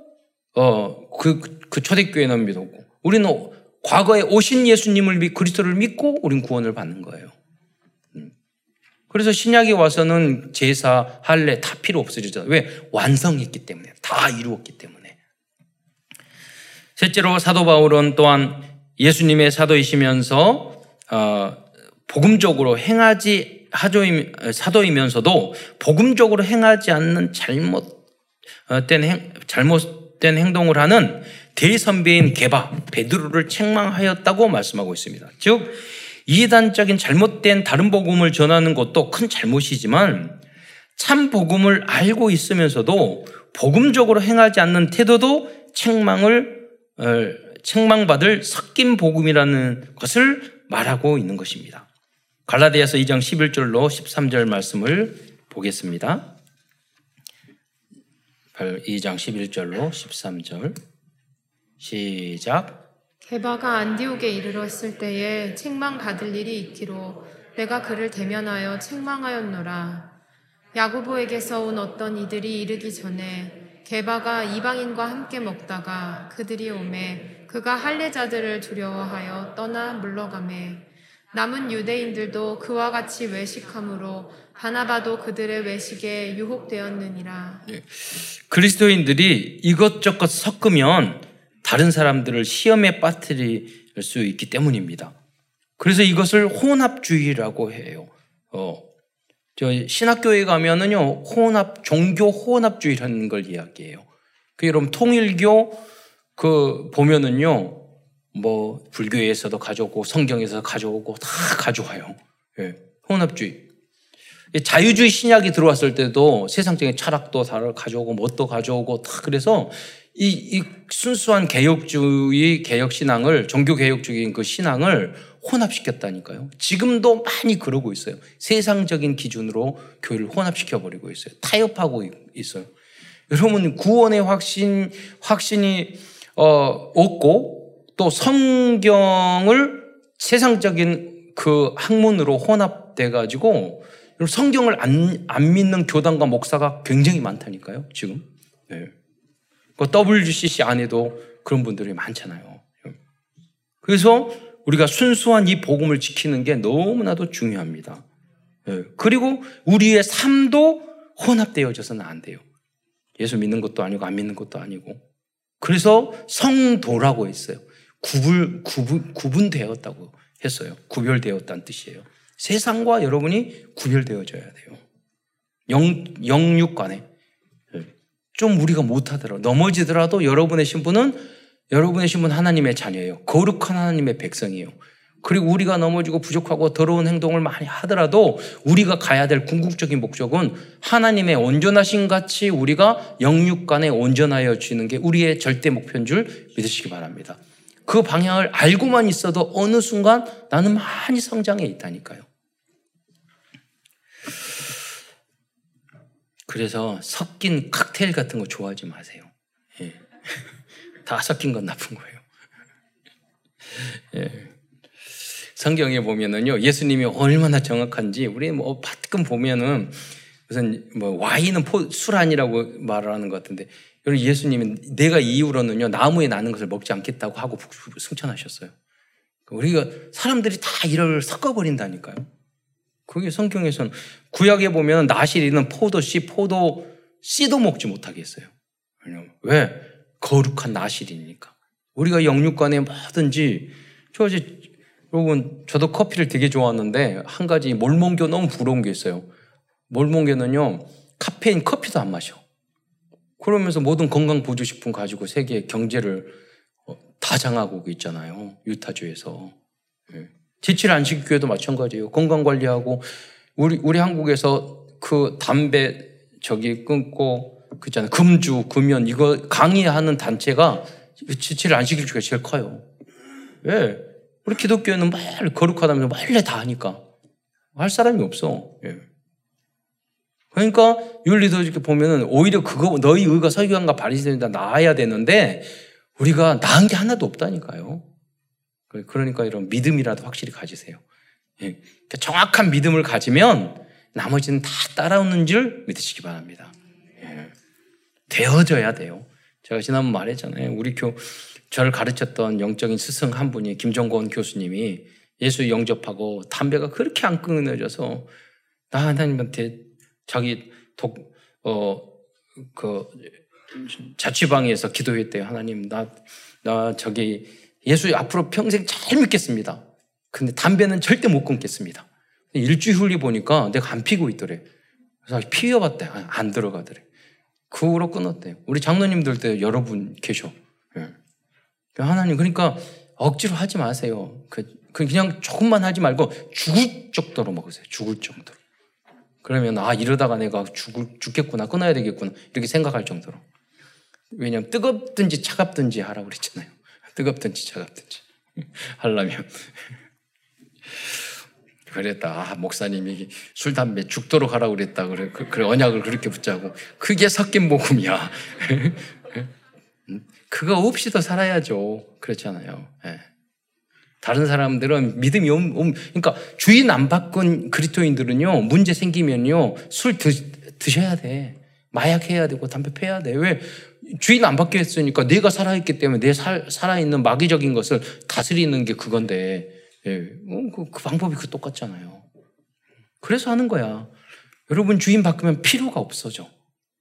어 그 그 초대교회는 믿었고 우리는 과거에 오신 예수님을 믿 그리스도를 믿고 우리는 구원을 받는 거예요. 그래서 신약에 와서는 제사, 할례 다 필요 없어지죠. 왜? 완성했기 때문에. 다 이루었기 때문에. 셋째로 사도 바울은 또한 예수님의 사도이시면서 어, 복음적으로 행하지 하조임, 사도이면서도 복음적으로 행하지 않는 잘못된 행, 잘못 된 행동을 하는 대선배인 게바 베드로를 책망하였다고 말씀하고 있습니다. 즉 이단적인 잘못된 다른 복음을 전하는 것도 큰 잘못이지만 참 복음을 알고 있으면서도 복음적으로 행하지 않는 태도도 책망을 어, 책망받을 섞인 복음이라는 것을 말하고 있는 것입니다. 갈라디아서 2장 11절로 13절 말씀을 보겠습니다. 2장 11절로 13절 시작 게바가 안디옥에 이르렀을 때에 책망 받을 일이 있기로 내가 그를 대면하여 책망하였노라. 야고보에게서 온 어떤 이들이 이르기 전에 게바가 이방인과 함께 먹다가 그들이 오매 그가 할례자들을 두려워하여 떠나 물러가매 남은 유대인들도 그와 같이 외식함으로 바나바도 그들의 외식에 유혹되었느니라. 그리스도인들이 이것저것 섞으면 다른 사람들을 시험에 빠뜨릴 수 있기 때문입니다. 그래서 이것을 혼합주의라고 해요. 어, 저 신학교에 가면은요 혼합 종교 혼합주의라는 걸 이야기해요. 그 여러분 통일교 그 보면은요 뭐 불교에서도 가져오고 성경에서 가져오고 다 가져와요. 예, 혼합주의. 자유주의 신약이 들어왔을 때도 세상적인 철학도 다 가져오고 뭣도 가져오고 다 그래서 이, 이 순수한 개혁주의 개혁신앙을 종교개혁적인 그 신앙을 혼합시켰다니까요. 지금도 많이 그러고 있어요. 세상적인 기준으로 교회를 혼합시켜 버리고 있어요. 타협하고 있어요. 여러분 구원의 확신 확신이 어, 없고 또 성경을 세상적인 그 학문으로 혼합돼 가지고 성경을 안, 안 믿는 교단과 목사가 굉장히 많다니까요. 지금. 네. 그 WCC 안에도 그런 분들이 많잖아요. 그래서 우리가 순수한 이 복음을 지키는 게 너무나도 중요합니다. 예. 그리고 우리의 삶도 혼합되어져서는 안 돼요. 예수 믿는 것도 아니고 안 믿는 것도 아니고. 그래서 성도라고 했어요. 구분, 구분, 구분되었다고 했어요. 구별되었다는 뜻이에요. 세상과 여러분이 구별되어져야 돼요. 영, 영육간에. 좀 우리가 못하더라도 넘어지더라도 여러분의 신분은 여러분의 신분 하나님의 자녀예요. 거룩한 하나님의 백성이에요. 그리고 우리가 넘어지고 부족하고 더러운 행동을 많이 하더라도 우리가 가야 될 궁극적인 목적은 하나님의 온전하신 같이 우리가 영육간에 온전하여 지는 게 우리의 절대 목표인 줄 믿으시기 바랍니다. 그 방향을 알고만 있어도 어느 순간 나는 많이 성장해 있다니까요. 그래서 섞인 칵테일 같은 거 좋아하지 마세요. 예. 다 섞인 건 나쁜 거예요. 예. 성경에 보면은요, 예수님이 얼마나 정확한지, 우리 뭐 가끔 보면은 무슨 뭐 와인은 포, 술 아니라고 말하는 것 같은데, 여러분 예수님은 내가 이후로는요, 나무에 나는 것을 먹지 않겠다고 하고 승천하셨어요. 우리가 사람들이 다 이를 섞어버린다니까요. 그게 성경에서는 구약에 보면 나실이는 포도 씨, 포도 씨도 먹지 못하게 했어요. 왜? 거룩한 나실이니까. 우리가 영육간에 뭐든지 저 이제 여러분 저도 커피를 되게 좋아하는데 한 가지 몰몬교 너무 부러운 게 있어요. 몰몬교는요 카페인 커피도 안 마셔. 그러면서 모든 건강 보조식품 가지고 세계 경제를 어, 다 장하고 있잖아요. 유타주에서. 예. 지칠 안식교회도 마찬가지예요. 건강 관리하고 우리 우리 한국에서 그 담배 저기 끊고 그잖아요. 금주, 금연 이거 강의하는 단체가 지칠 안식일주가 제일 커요. 왜? 우리 기독교는 말 거룩하다면서 말래 다 하니까 할 사람이 없어. 예. 그러니까 윤리도 이렇게 보면은 오히려 그거 너희 의가 설교한가 바리새인다 나아야 되는데 우리가 나은 게 하나도 없다니까요. 그러니까 이런 믿음이라도 확실히 가지세요. 예. 그러니까 정확한 믿음을 가지면 나머지는 다 따라오는 줄 믿으시기 바랍니다. 예. 되어져야 돼요. 제가 지난번 말했잖아요. 우리 교, 저를 가르쳤던 영적인 스승 한 분이 김정권 교수님이 예수 영접하고 담배가 그렇게 안 끊어져서 나 하나님한테 자기 독, 어, 그, 자취방에서 기도했대요. 하나님, 나, 나 저기 예수 앞으로 평생 잘 믿겠습니다. 근데 담배는 절대 못 끊겠습니다. 일주일 후리 보니까 내가 안 피고 있더래. 그래서 피워봤대. 안 들어가더래. 그 후로 끊었대요. 우리 장로님들도 여러 분 계셔. 예. 하나님, 그러니까 억지로 하지 마세요. 그, 그 그냥 조금만 하지 말고 죽을 정도로 먹으세요. 죽을 정도로. 그러면 아 이러다가 내가 죽을, 죽겠구나 끊어야 되겠구나 이렇게 생각할 정도로. 왜냐하면 뜨겁든지 차갑든지 하라고 그랬잖아요. 뜨겁든지 차갑든지 하려면 그랬다. 아, 목사님이 술, 담배 죽도록 하라고 그랬다. 그래, 그, 그래 언약을 그렇게 붙자고. 그게 섞인 복음이야. 그거 없이도 살아야죠. 그렇잖아요. 예. 다른 사람들은 믿음이 옴, 옴, 그러니까 주인 안 바꾼 그리스도인들은요, 문제 생기면요, 술 드, 드셔야 돼. 마약 해야 되고 담배 패야 돼. 왜? 주인 안 바뀌었으니까 내가 살아있기 때문에 내 살, 살아있는 마귀적인 것을 다스리는 게 그건데, 예. 어, 그, 그 방법이 그 똑같잖아요. 그래서 하는 거야. 여러분 주인 바꾸면 필요가 없어져.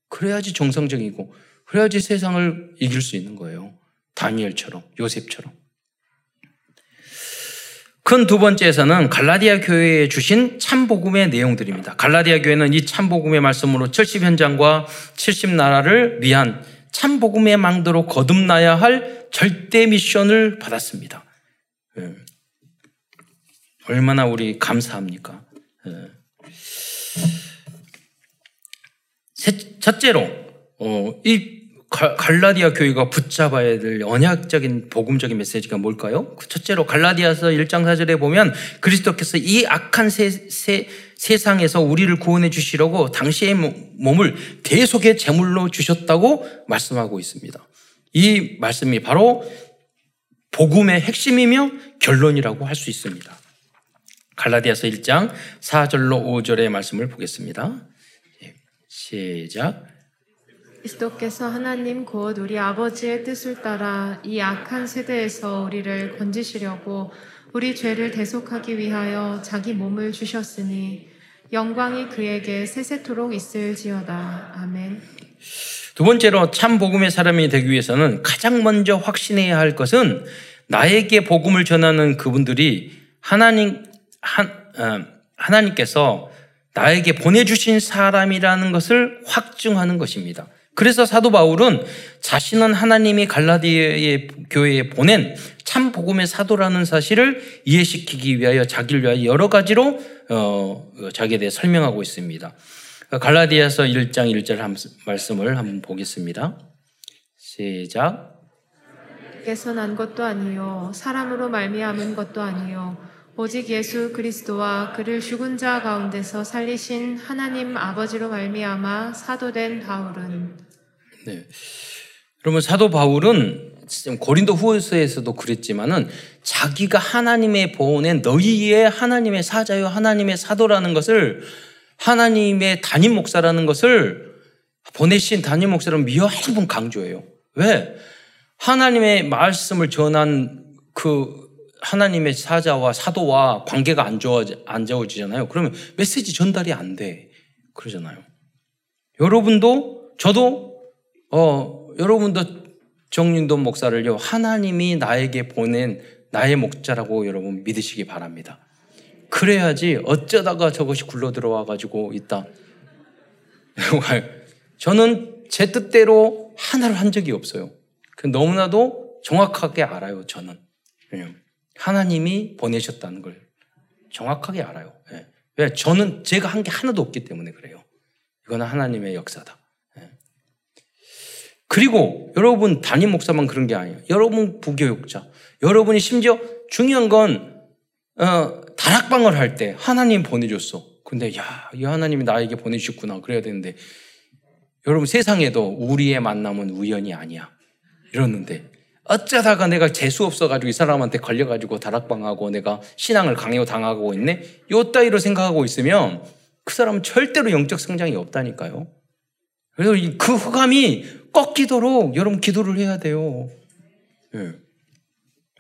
그래야지 정상적이고, 그래야지 세상을 이길 수 있는 거예요. 다니엘처럼, 요셉처럼. 큰 두 번째에서는 갈라디아 교회에 주신 참복음의 내용들입니다. 갈라디아 교회는 이 참복음의 말씀으로 70 현장과 70 나라를 위한 참복음의 망도로 거듭나야 할 절대 미션을 받았습니다. 예. 얼마나 우리 감사합니까? 예. 첫째로 어, 이 갈라디아 교회가 붙잡아야 될 언약적인 복음적인 메시지가 뭘까요? 그 첫째로 갈라디아서 1장 4절에 보면 그리스도께서 이 악한 세, 세, 세상에서 우리를 구원해 주시려고 당시의 몸을 대속의 제물로 주셨다고 말씀하고 있습니다. 이 말씀이 바로 복음의 핵심이며 결론이라고 할 수 있습니다. 갈라디아서 1장 4절로 5절의 말씀을 보겠습니다. 예, 시작. 그리스도께서 하나님 곧 우리 아버지의 뜻을 따라 이 악한 세대에서 우리를 건지시려고 우리 죄를 대속하기 위하여 자기 몸을 주셨으니 영광이 그에게 세세토록 있을지어다. 아멘. 두 번째로 참 복음의 사람이 되기 위해서는 가장 먼저 확신해야 할 것은 나에게 복음을 전하는 그분들이 하나님 한, 어, 하나님께서 나에게 보내주신 사람이라는 것을 확증하는 것입니다. 그래서 사도 바울은 자신은 하나님이 갈라디아의 교회에 보낸 참 복음의 사도라는 사실을 이해시키기 위하여 자기를 위하여 여러 가지로 어, 자기에 대해 설명하고 있습니다. 갈라디아서 1장 1절 말씀을 한번 보겠습니다. 시작. 께서 난 것도 아니요 사람으로 말미암은 것도 아니요 오직 예수 그리스도와 그를 죽은 자 가운데서 살리신 하나님 아버지로 말미암아 사도된 바울은 네. 그러면 사도 바울은 고린도 후서에서도 그랬지만은 자기가 하나님의 보낸 너희의 하나님의 사자요 하나님의 사도라는 것을 하나님의 담임 목사라는 것을 보내신 담임 목사를 여러 번 강조해요. 왜? 하나님의 말씀을 전한 그 하나님의 사자와 사도와 관계가 안 좋아 안 좋아지잖아요. 그러면 메시지 전달이 안 돼. 그러잖아요. 여러분도 저도 어 여러분도 정윤돈 목사를요 하나님이 나에게 보낸 나의 목자라고 여러분 믿으시기 바랍니다. 그래야지 어쩌다가 저것이 굴러 들어와 가지고 있다. 저는 제 뜻대로 하나를 한 적이 없어요. 그 너무나도 정확하게 알아요. 저는. 하나님이 보내셨다는 걸 정확하게 알아요. 예. 왜? 저는 제가 한 게 하나도 없기 때문에 그래요. 이거는 하나님의 역사다. 예. 그리고 여러분 담임 목사만 그런 게 아니에요. 여러분 부교육자, 여러분이 심지어 중요한 건 어, 다락방을 할 때 하나님 보내줬어. 근데 야, 이 하나님이 나에게 보내주셨구나. 그래야 되는데 여러분 세상에도 우리의 만남은 우연이 아니야. 이러는데 어쩌다가 내가 재수 없어가지고 이 사람한테 걸려가지고 다락방하고 내가 신앙을 강요 당하고 있네? 요 따위로 생각하고 있으면 그 사람은 절대로 영적 성장이 없다니까요. 그래서 그 흑암이 꺾이도록 여러분 기도를 해야 돼요. 예.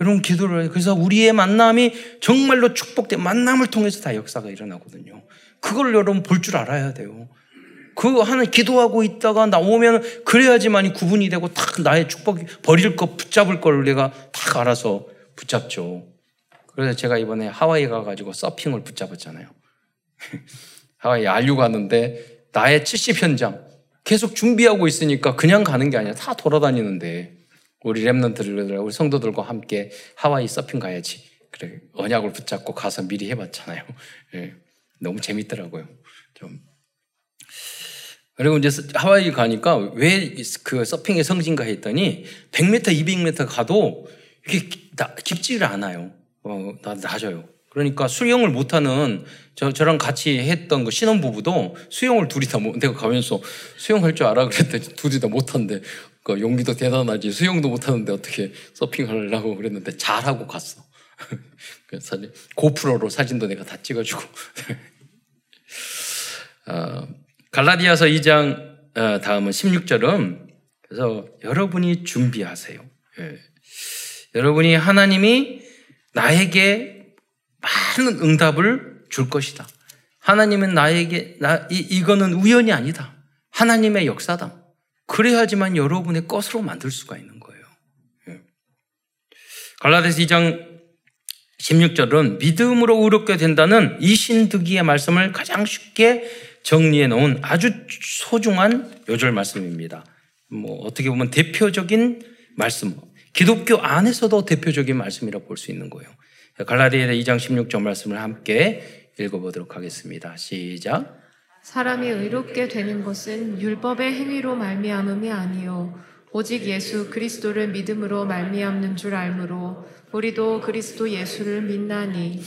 여러분 기도를 해요. 그래서 우리의 만남이 정말로 축복된 만남을 통해서 다 역사가 일어나거든요. 그걸 여러분 볼 줄 알아야 돼요. 그 하나 기도하고 있다가 나오면 그래야지만이 구분이 되고 딱 나의 축복이 버릴 거 붙잡을 걸 내가 딱 알아서 붙잡죠. 그래서 제가 이번에 하와이 가가지고 서핑을 붙잡았잖아요. 하와이 알류 가는데 나의 70 현장 계속 준비하고 있으니까 그냥 가는 게 아니라 다 돌아다니는데 우리 랩런트들 우리 성도들과 함께 하와이 서핑 가야지. 그래 언약을 붙잡고 가서 미리 해봤잖아요. 네. 너무 재밌더라고요. 좀 그리고 이제 하와이 가니까 왜 그 서핑의 성진가 했더니 100m, 200m 가도 이게 깊지를 않아요. 어, 낮아요. 그러니까 수영을 못하는 저, 저랑 같이 했던 그 신혼부부도 수영을 둘이 다 못, 내가 가면서 수영할 줄 알아 그랬더니 둘이 다 못한대. 그 용기도 대단하지 수영도 못하는데 어떻게 서핑하려고 그랬는데 잘하고 갔어. 그래서 고프로로 사진도 내가 다 찍어주고. 어, 갈라디아서 2장 어, 다음은 16절은 그래서 여러분이 준비하세요. 예. 여러분이 하나님이 나에게 많은 응답을 줄 것이다. 하나님은 나에게 나 이, 이거는 우연이 아니다. 하나님의 역사다. 그래야지만 여러분의 것으로 만들 수가 있는 거예요. 예. 갈라디아서 2장 16절은 믿음으로 의롭게 된다는 이 신득이의 말씀을 가장 쉽게 정리해 놓은 아주 소중한 요절 말씀입니다. 뭐 어떻게 보면 대표적인 말씀, 기독교 안에서도 대표적인 말씀이라고 볼 수 있는 거예요. 갈라디아 2장 16절 말씀을 함께 읽어보도록 하겠습니다. 시작. 사람이 의롭게 되는 것은 율법의 행위로 말미암음이 아니요 오직 예수 그리스도를 믿음으로 말미암는 줄 알므로 우리도 그리스도 예수를 믿나니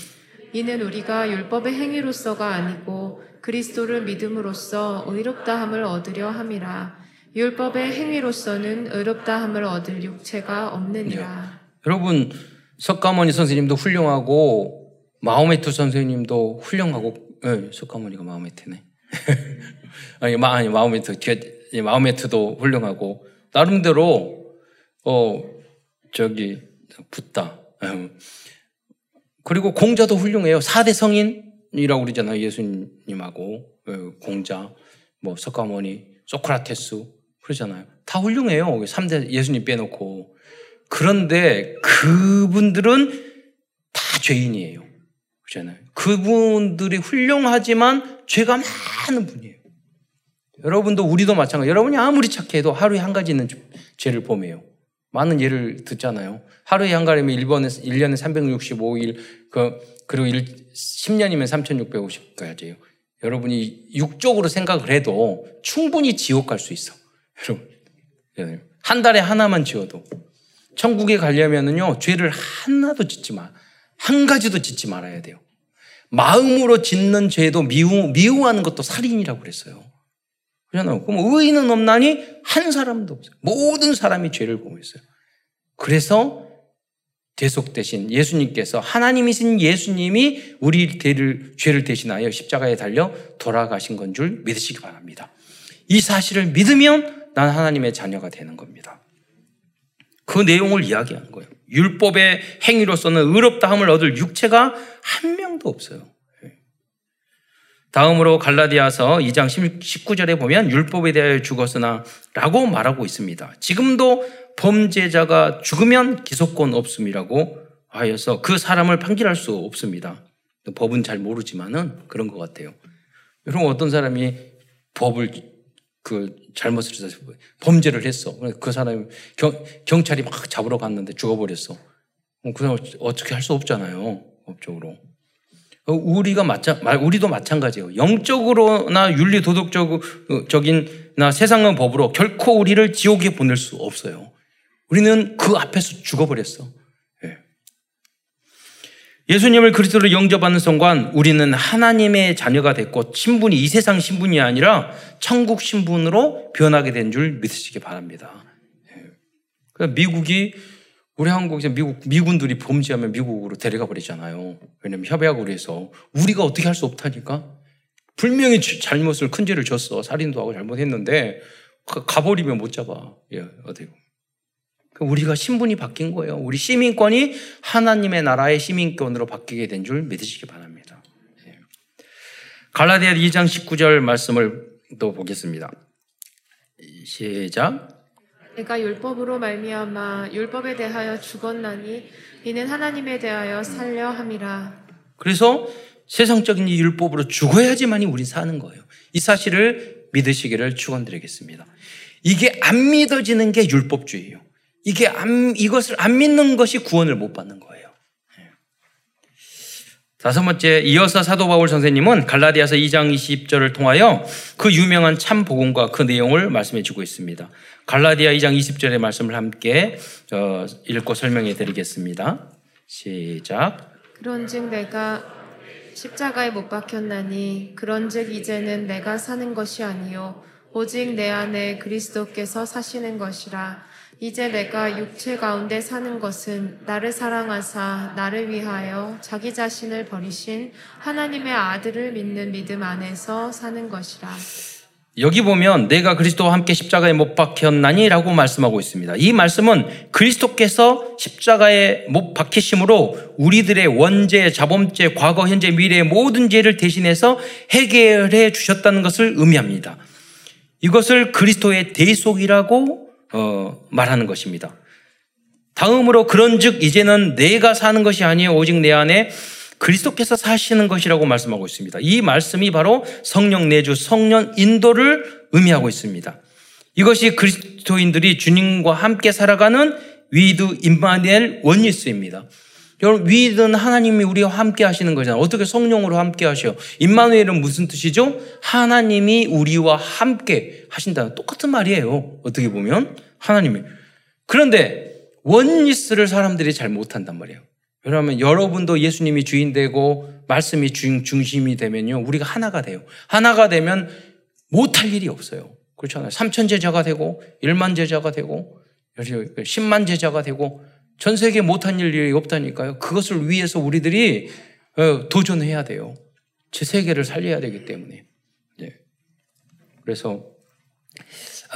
이는 우리가 율법의 행위로서가 아니고 그리스도를 믿음으로써 의롭다함을 얻으려 함이라 율법의 행위로서는 의롭다함을 얻을 육체가 없느니라. 여러분 석가모니 선생님도 훌륭하고 마호메트 선생님도 훌륭하고 네, 석가모니가 마호메트네. 아니, 마, 아니 마호메트 뒤에 마호메트도 훌륭하고 나름대로 어 저기 붓다. 그리고 공자도 훌륭해요. 4대 성인 이라고 그러잖아요. 예수님하고 공자, 뭐 석가모니, 소크라테스 그러잖아요. 다 훌륭해요. 3대 예수님 빼놓고. 그런데 그분들은 다 죄인이에요. 그렇잖아요. 그분들이 훌륭하지만 죄가 많은 분이에요. 여러분도 우리도 마찬가지. 여러분이 아무리 착해도 하루에 한 가지 있는 죄를 범해요. 많은 예를 듣잖아요. 하루에 한 가지면 1번에, 1년에 365일, 그, 그리고 1, 10년이면 3650까지예요. 여러분이 육적으로 생각을 해도 충분히 지옥 갈 수 있어. 여러분. 한 달에 하나만 지어도. 천국에 가려면은요, 죄를 하나도 짓지 마. 한 가지도 짓지 말아야 돼요. 마음으로 짓는 죄도 미우, 미워하는 것도 살인이라고 그랬어요. 그러잖아요. 그럼 의인은 없나니 한 사람도 없어요. 모든 사람이 죄를 보고 있어요. 그래서 대속 대신 예수님께서 하나님이신 예수님이 우리 죄를 대신하여 십자가에 달려 돌아가신 건 줄 믿으시기 바랍니다. 이 사실을 믿으면 난 하나님의 자녀가 되는 겁니다. 그 내용을 이야기하는 거예요. 율법의 행위로서는 의롭다함을 얻을 육체가 한 명도 없어요. 다음으로 갈라디아서 2장 19절에 보면 율법에 대하여 죽었으나 라고 말하고 있습니다. 지금도 범죄자가 죽으면 기소권 없음이라고 하여서 그 사람을 판결할 수 없습니다. 법은 잘 모르지만은 그런 것 같아요. 여러분 어떤 사람이 법을 그 잘못을 해서 범죄를 했어. 그 사람이 경, 경찰이 막 잡으러 갔는데 죽어버렸어. 그 사람 어떻게 할 수 없잖아요. 법적으로. 우리가 마찬, 우리도 마찬가지예요. 영적으로나 윤리 도덕적인,나 세상의 법으로 결코 우리를 지옥에 보낼 수 없어요. 우리는 그 앞에서 죽어버렸어. 예. 예수님을 그리스도로 영접하는 순간 우리는 하나님의 자녀가 됐고 신분이 이 세상 신분이 아니라 천국 신분으로 변하게 된 줄 믿으시기 바랍니다. 예. 미국이 우리 한국에서 미국, 미군들이 범죄하면 미국으로 데려가 버리잖아요. 왜냐면 협약으로 해서. 우리가 어떻게 할 수 없다니까? 분명히 잘못을, 큰 죄를 졌어. 살인도 하고 잘못했는데, 가버리면 못 잡아. 예, 어디. 우리가 신분이 바뀐 거예요. 우리 시민권이 하나님의 나라의 시민권으로 바뀌게 된 줄 믿으시기 바랍니다. 예. 갈라디아 2장 19절 말씀을 또 보겠습니다. 시작. 내가 율법으로 말미암아 율법에 대하여 죽었나니 이는 하나님에 대하여 살려 함이라. 그래서 세상적인 이 율법으로 죽어야지만이 우리 사는 거예요. 이 사실을 믿으시기를 축원드리겠습니다. 이게 안 믿어지는 게 율법주의예요. 이게 안, 이것을 안 믿는 것이 구원을 못 받는 거예요. 다섯 번째, 이어서 사도 바울 선생님은 갈라디아서 2장 20절을 통하여 그 유명한 참 복음과 그 내용을 말씀해 주고 있습니다. 갈라디아 2장 20절의 말씀을 함께 어, 읽고 설명해 드리겠습니다. 시작. 그런즉 내가 십자가에 못 박혔나니 그런즉 이제는 내가 사는 것이 아니요 오직 내 안에 그리스도께서 사시는 것이라 이제 내가 육체 가운데 사는 것은 나를 사랑하사 나를 위하여 자기 자신을 버리신 하나님의 아들을 믿는 믿음 안에서 사는 것이라. 여기 보면 내가 그리스도와 함께 십자가에 못 박혔나니라고 말씀하고 있습니다. 이 말씀은 그리스도께서 십자가에 못 박히심으로 우리들의 원죄, 자범죄, 과거, 현재, 미래의 모든 죄를 대신해서 해결해 주셨다는 것을 의미합니다. 이것을 그리스도의 대속이라고 어, 말하는 것입니다. 다음으로 그런즉 이제는 내가 사는 것이 아니요 오직 내 안에 그리스도께서 사시는 것이라고 말씀하고 있습니다. 이 말씀이 바로 성령 내주 성령 인도를 의미하고 있습니다. 이것이 그리스도인들이 주님과 함께 살아가는 With Immanuel Oneness입니다. 여러분 위드는 하나님이 우리와 함께 하시는 거잖아요. 어떻게 성령으로 함께 하셔? 임마누엘은 무슨 뜻이죠? 하나님이 우리와 함께 하신다는 똑같은 말이에요. 어떻게 보면 하나님이. 그런데 원리스를 사람들이 잘 못한단 말이에요. 그러면 여러분도 예수님이 주인 되고 말씀이 중, 중심이 되면요. 우리가 하나가 돼요. 하나가 되면 못할 일이 없어요. 그렇잖아요. 삼천 제자가 되고, 일만 제자가 되고, 십만 제자가 되고, 전 세계에 못한 일이 없다니까요. 그것을 위해서 우리들이 어, 도전해야 돼요. 제 세계를 살려야 되기 때문에. 네. 그래서,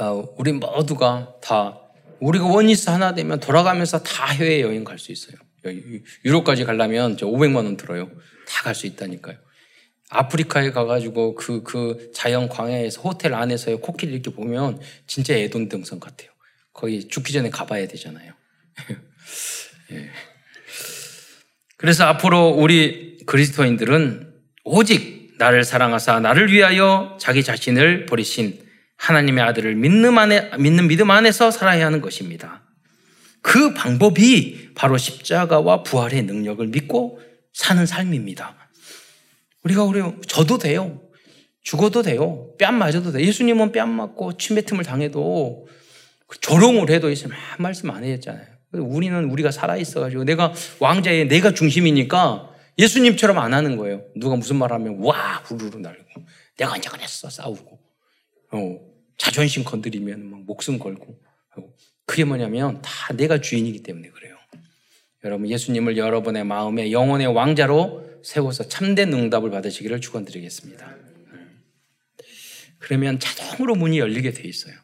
어, 우리 모두가 다, 우리가 원리스 하나 되면 돌아가면서 다 해외 여행 갈 수 있어요. 유럽까지 가려면 저 500만 원 들어요. 다 갈 수 있다니까요. 아프리카에 가가지고 그, 그 자연 광야에서 호텔 안에서의 코끼리 이렇게 보면 진짜 애돈등성 같아요. 거의 죽기 전에 가봐야 되잖아요. 예. 그래서 앞으로 우리 그리스도인들은 오직 나를 사랑하사 나를 위하여 자기 자신을 버리신 하나님의 아들을 믿는, 안에, 믿는 믿음 안에서 살아야 하는 것입니다. 그 방법이 바로 십자가와 부활의 능력을 믿고 사는 삶입니다. 우리가 우리 저도 돼요. 죽어도 돼요. 뺨 맞아도 돼요. 예수님은 뺨 맞고 침뱉음을 당해도 조롱을 해도 예수님 한 말씀 안 했잖아요. 우리는 우리가 살아있어가지고 내가 왕자의 내가 중심이니까 예수님처럼 안 하는 거예요. 누가 무슨 말 하면 와 후루루 날고 내가 언제 그랬어 싸우고 어, 자존심 건드리면 막 목숨 걸고 그게 뭐냐면 다 내가 주인이기 때문에 그래요. 여러분 예수님을 여러분의 마음에 영혼의 왕자로 세워서 참된 응답을 받으시기를 축원드리겠습니다. 그러면 자동으로 문이 열리게 돼 있어요.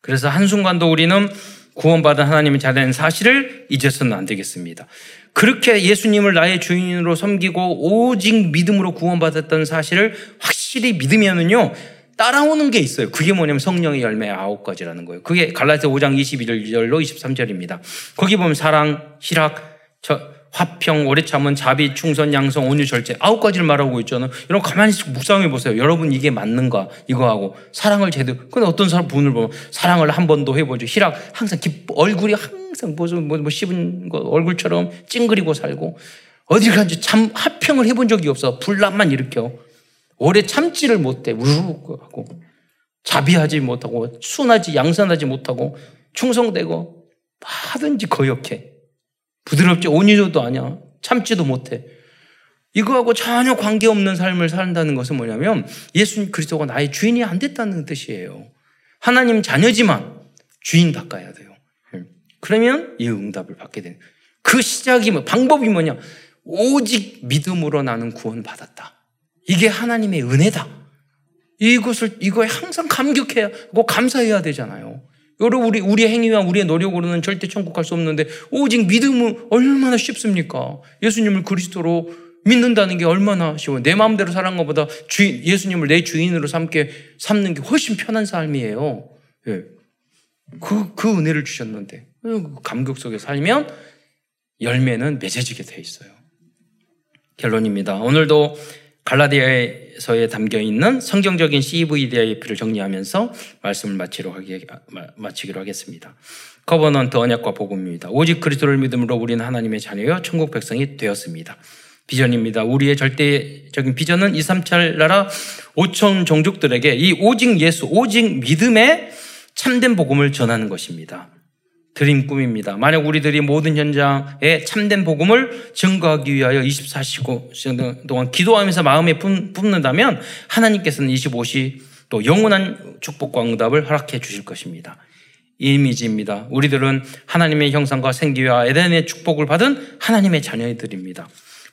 그래서 한순간도 우리는 구원받은 하나님의 자녀인 사실을 잊어서는 안 되겠습니다. 그렇게 예수님을 나의 주인으로 섬기고 오직 믿음으로 구원받았던 사실을 확실히 믿으면은요, 따라오는 게 있어요. 그게 뭐냐면 성령의 열매 아홉 가지라는 거예요. 그게 갈라디아 5장 21절로 23절입니다. 거기 보면 사랑, 희락, 화평, 오래 참은, 자비, 충선, 양성, 온유, 절제 아홉 가지를 말하고 있잖아요. 여러분 가만히 묵상해 보세요. 여러분 이게 맞는가 이거하고 사랑을 제대로. 근데 어떤 사람 분을 보면 사랑을 한 번도 해보죠. 희락 항상 기뻐 얼굴이 항상 무슨 뭐, 뭐 씹은 거 얼굴처럼 찡그리고 살고 어디 간지 참 화평을 해본 적이 없어. 불난만 일으켜. 오래 참지를 못해. 우르르 하고. 자비하지 못하고, 순하지, 양선하지 못하고, 충성되고, 하든지 거역해. 부드럽지, 온유도 아니야. 참지도 못해. 이거하고 전혀 관계없는 삶을 산다는 것은 뭐냐면 예수님 그리스도가 나의 주인이 안 됐다는 뜻이에요. 하나님 자녀지만 주인 바꿔야 돼요. 그러면 이 응답을 받게 되는. 그 시작이 뭐, 방법이 뭐냐? 오직 믿음으로 나는 구원 받았다. 이게 하나님의 은혜다. 이것을, 이거에 항상 감격해야 하고 감사해야 되잖아요. 여러분, 우리, 우리의 행위와 우리의 노력으로는 절대 천국 갈 수 없는데, 오직 믿음은 얼마나 쉽습니까? 예수님을 그리스도로 믿는다는 게 얼마나 쉬워요. 내 마음대로 사는 것보다 주인, 예수님을 내 주인으로 삼게, 삼는 게 훨씬 편한 삶이에요. 예. 그, 그 은혜를 주셨는데, 그 감격 속에 살면 열매는 맺어지게 돼 있어요. 결론입니다. 오늘도 갈라디아서에 담겨 있는 성경적인 CVDIP를 정리하면서 말씀을 마치로 하기, 마치기로 하겠습니다. Covenant 언약과 복음입니다. 오직 그리스도를 믿음으로 우리는 하나님의 자녀요 천국 백성이 되었습니다. 비전입니다. 우리의 절대적인 비전은 237 나라 5천 종족들에게 이 오직 예수, 오직 믿음의 참된 복음을 전하는 것입니다. 드림 꿈입니다. 만약 우리들이 모든 현장에 참된 복음을 증거하기 위하여 24시간 동안 기도하면서 마음에 품는다면 하나님께서는 25시 또 영원한 축복과 응답을 허락해 주실 것입니다. 이미지입니다. 우리들은 하나님의 형상과 생기와 에덴의 축복을 받은 하나님의 자녀들입니다.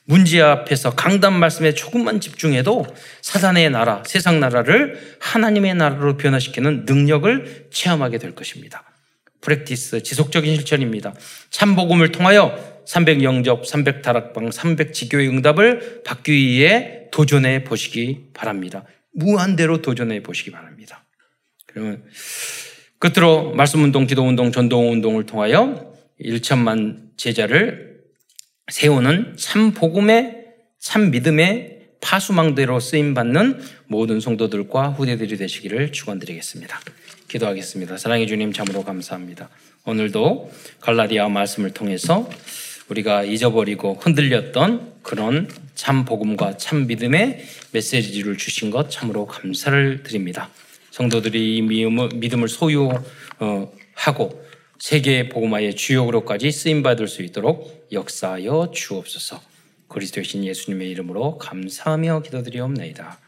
문제 앞에서 강단 말씀에 조금만 집중해도 사단의 나라, 세상 나라를 하나님의 나라로 변화시키는 능력을 체험하게 될 것입니다. 프랙티스 지속적인 실천입니다. 참복음을 통하여 300 영접, 300 다락방, 300 지교의 응답을 받기 위해 도전해 보시기 바랍니다. 무한대로 도전해 보시기 바랍니다. 그러면 끝으로 말씀 운동, 기도 운동, 전도 운동을 통하여 1천만 제자를 세우는 참 복음의 참 믿음의 파수망대로 쓰임 받는 모든 성도들과 후대들이 되시기를 축원드리겠습니다. 기도하겠습니다. 사랑해 주님 참으로 감사합니다. 오늘도 갈라디아 말씀을 통해서 우리가 잊어버리고 흔들렸던 그런 참 복음과 참 믿음의 메시지를 주신 것 참으로 감사를 드립니다. 성도들이 이 믿음을 소유하고 세계 복음화의 주역으로까지 쓰임 받을 수 있도록 역사하여 주옵소서. 그리스도의 신 예수님의 이름으로 감사하며 기도드리옵나이다.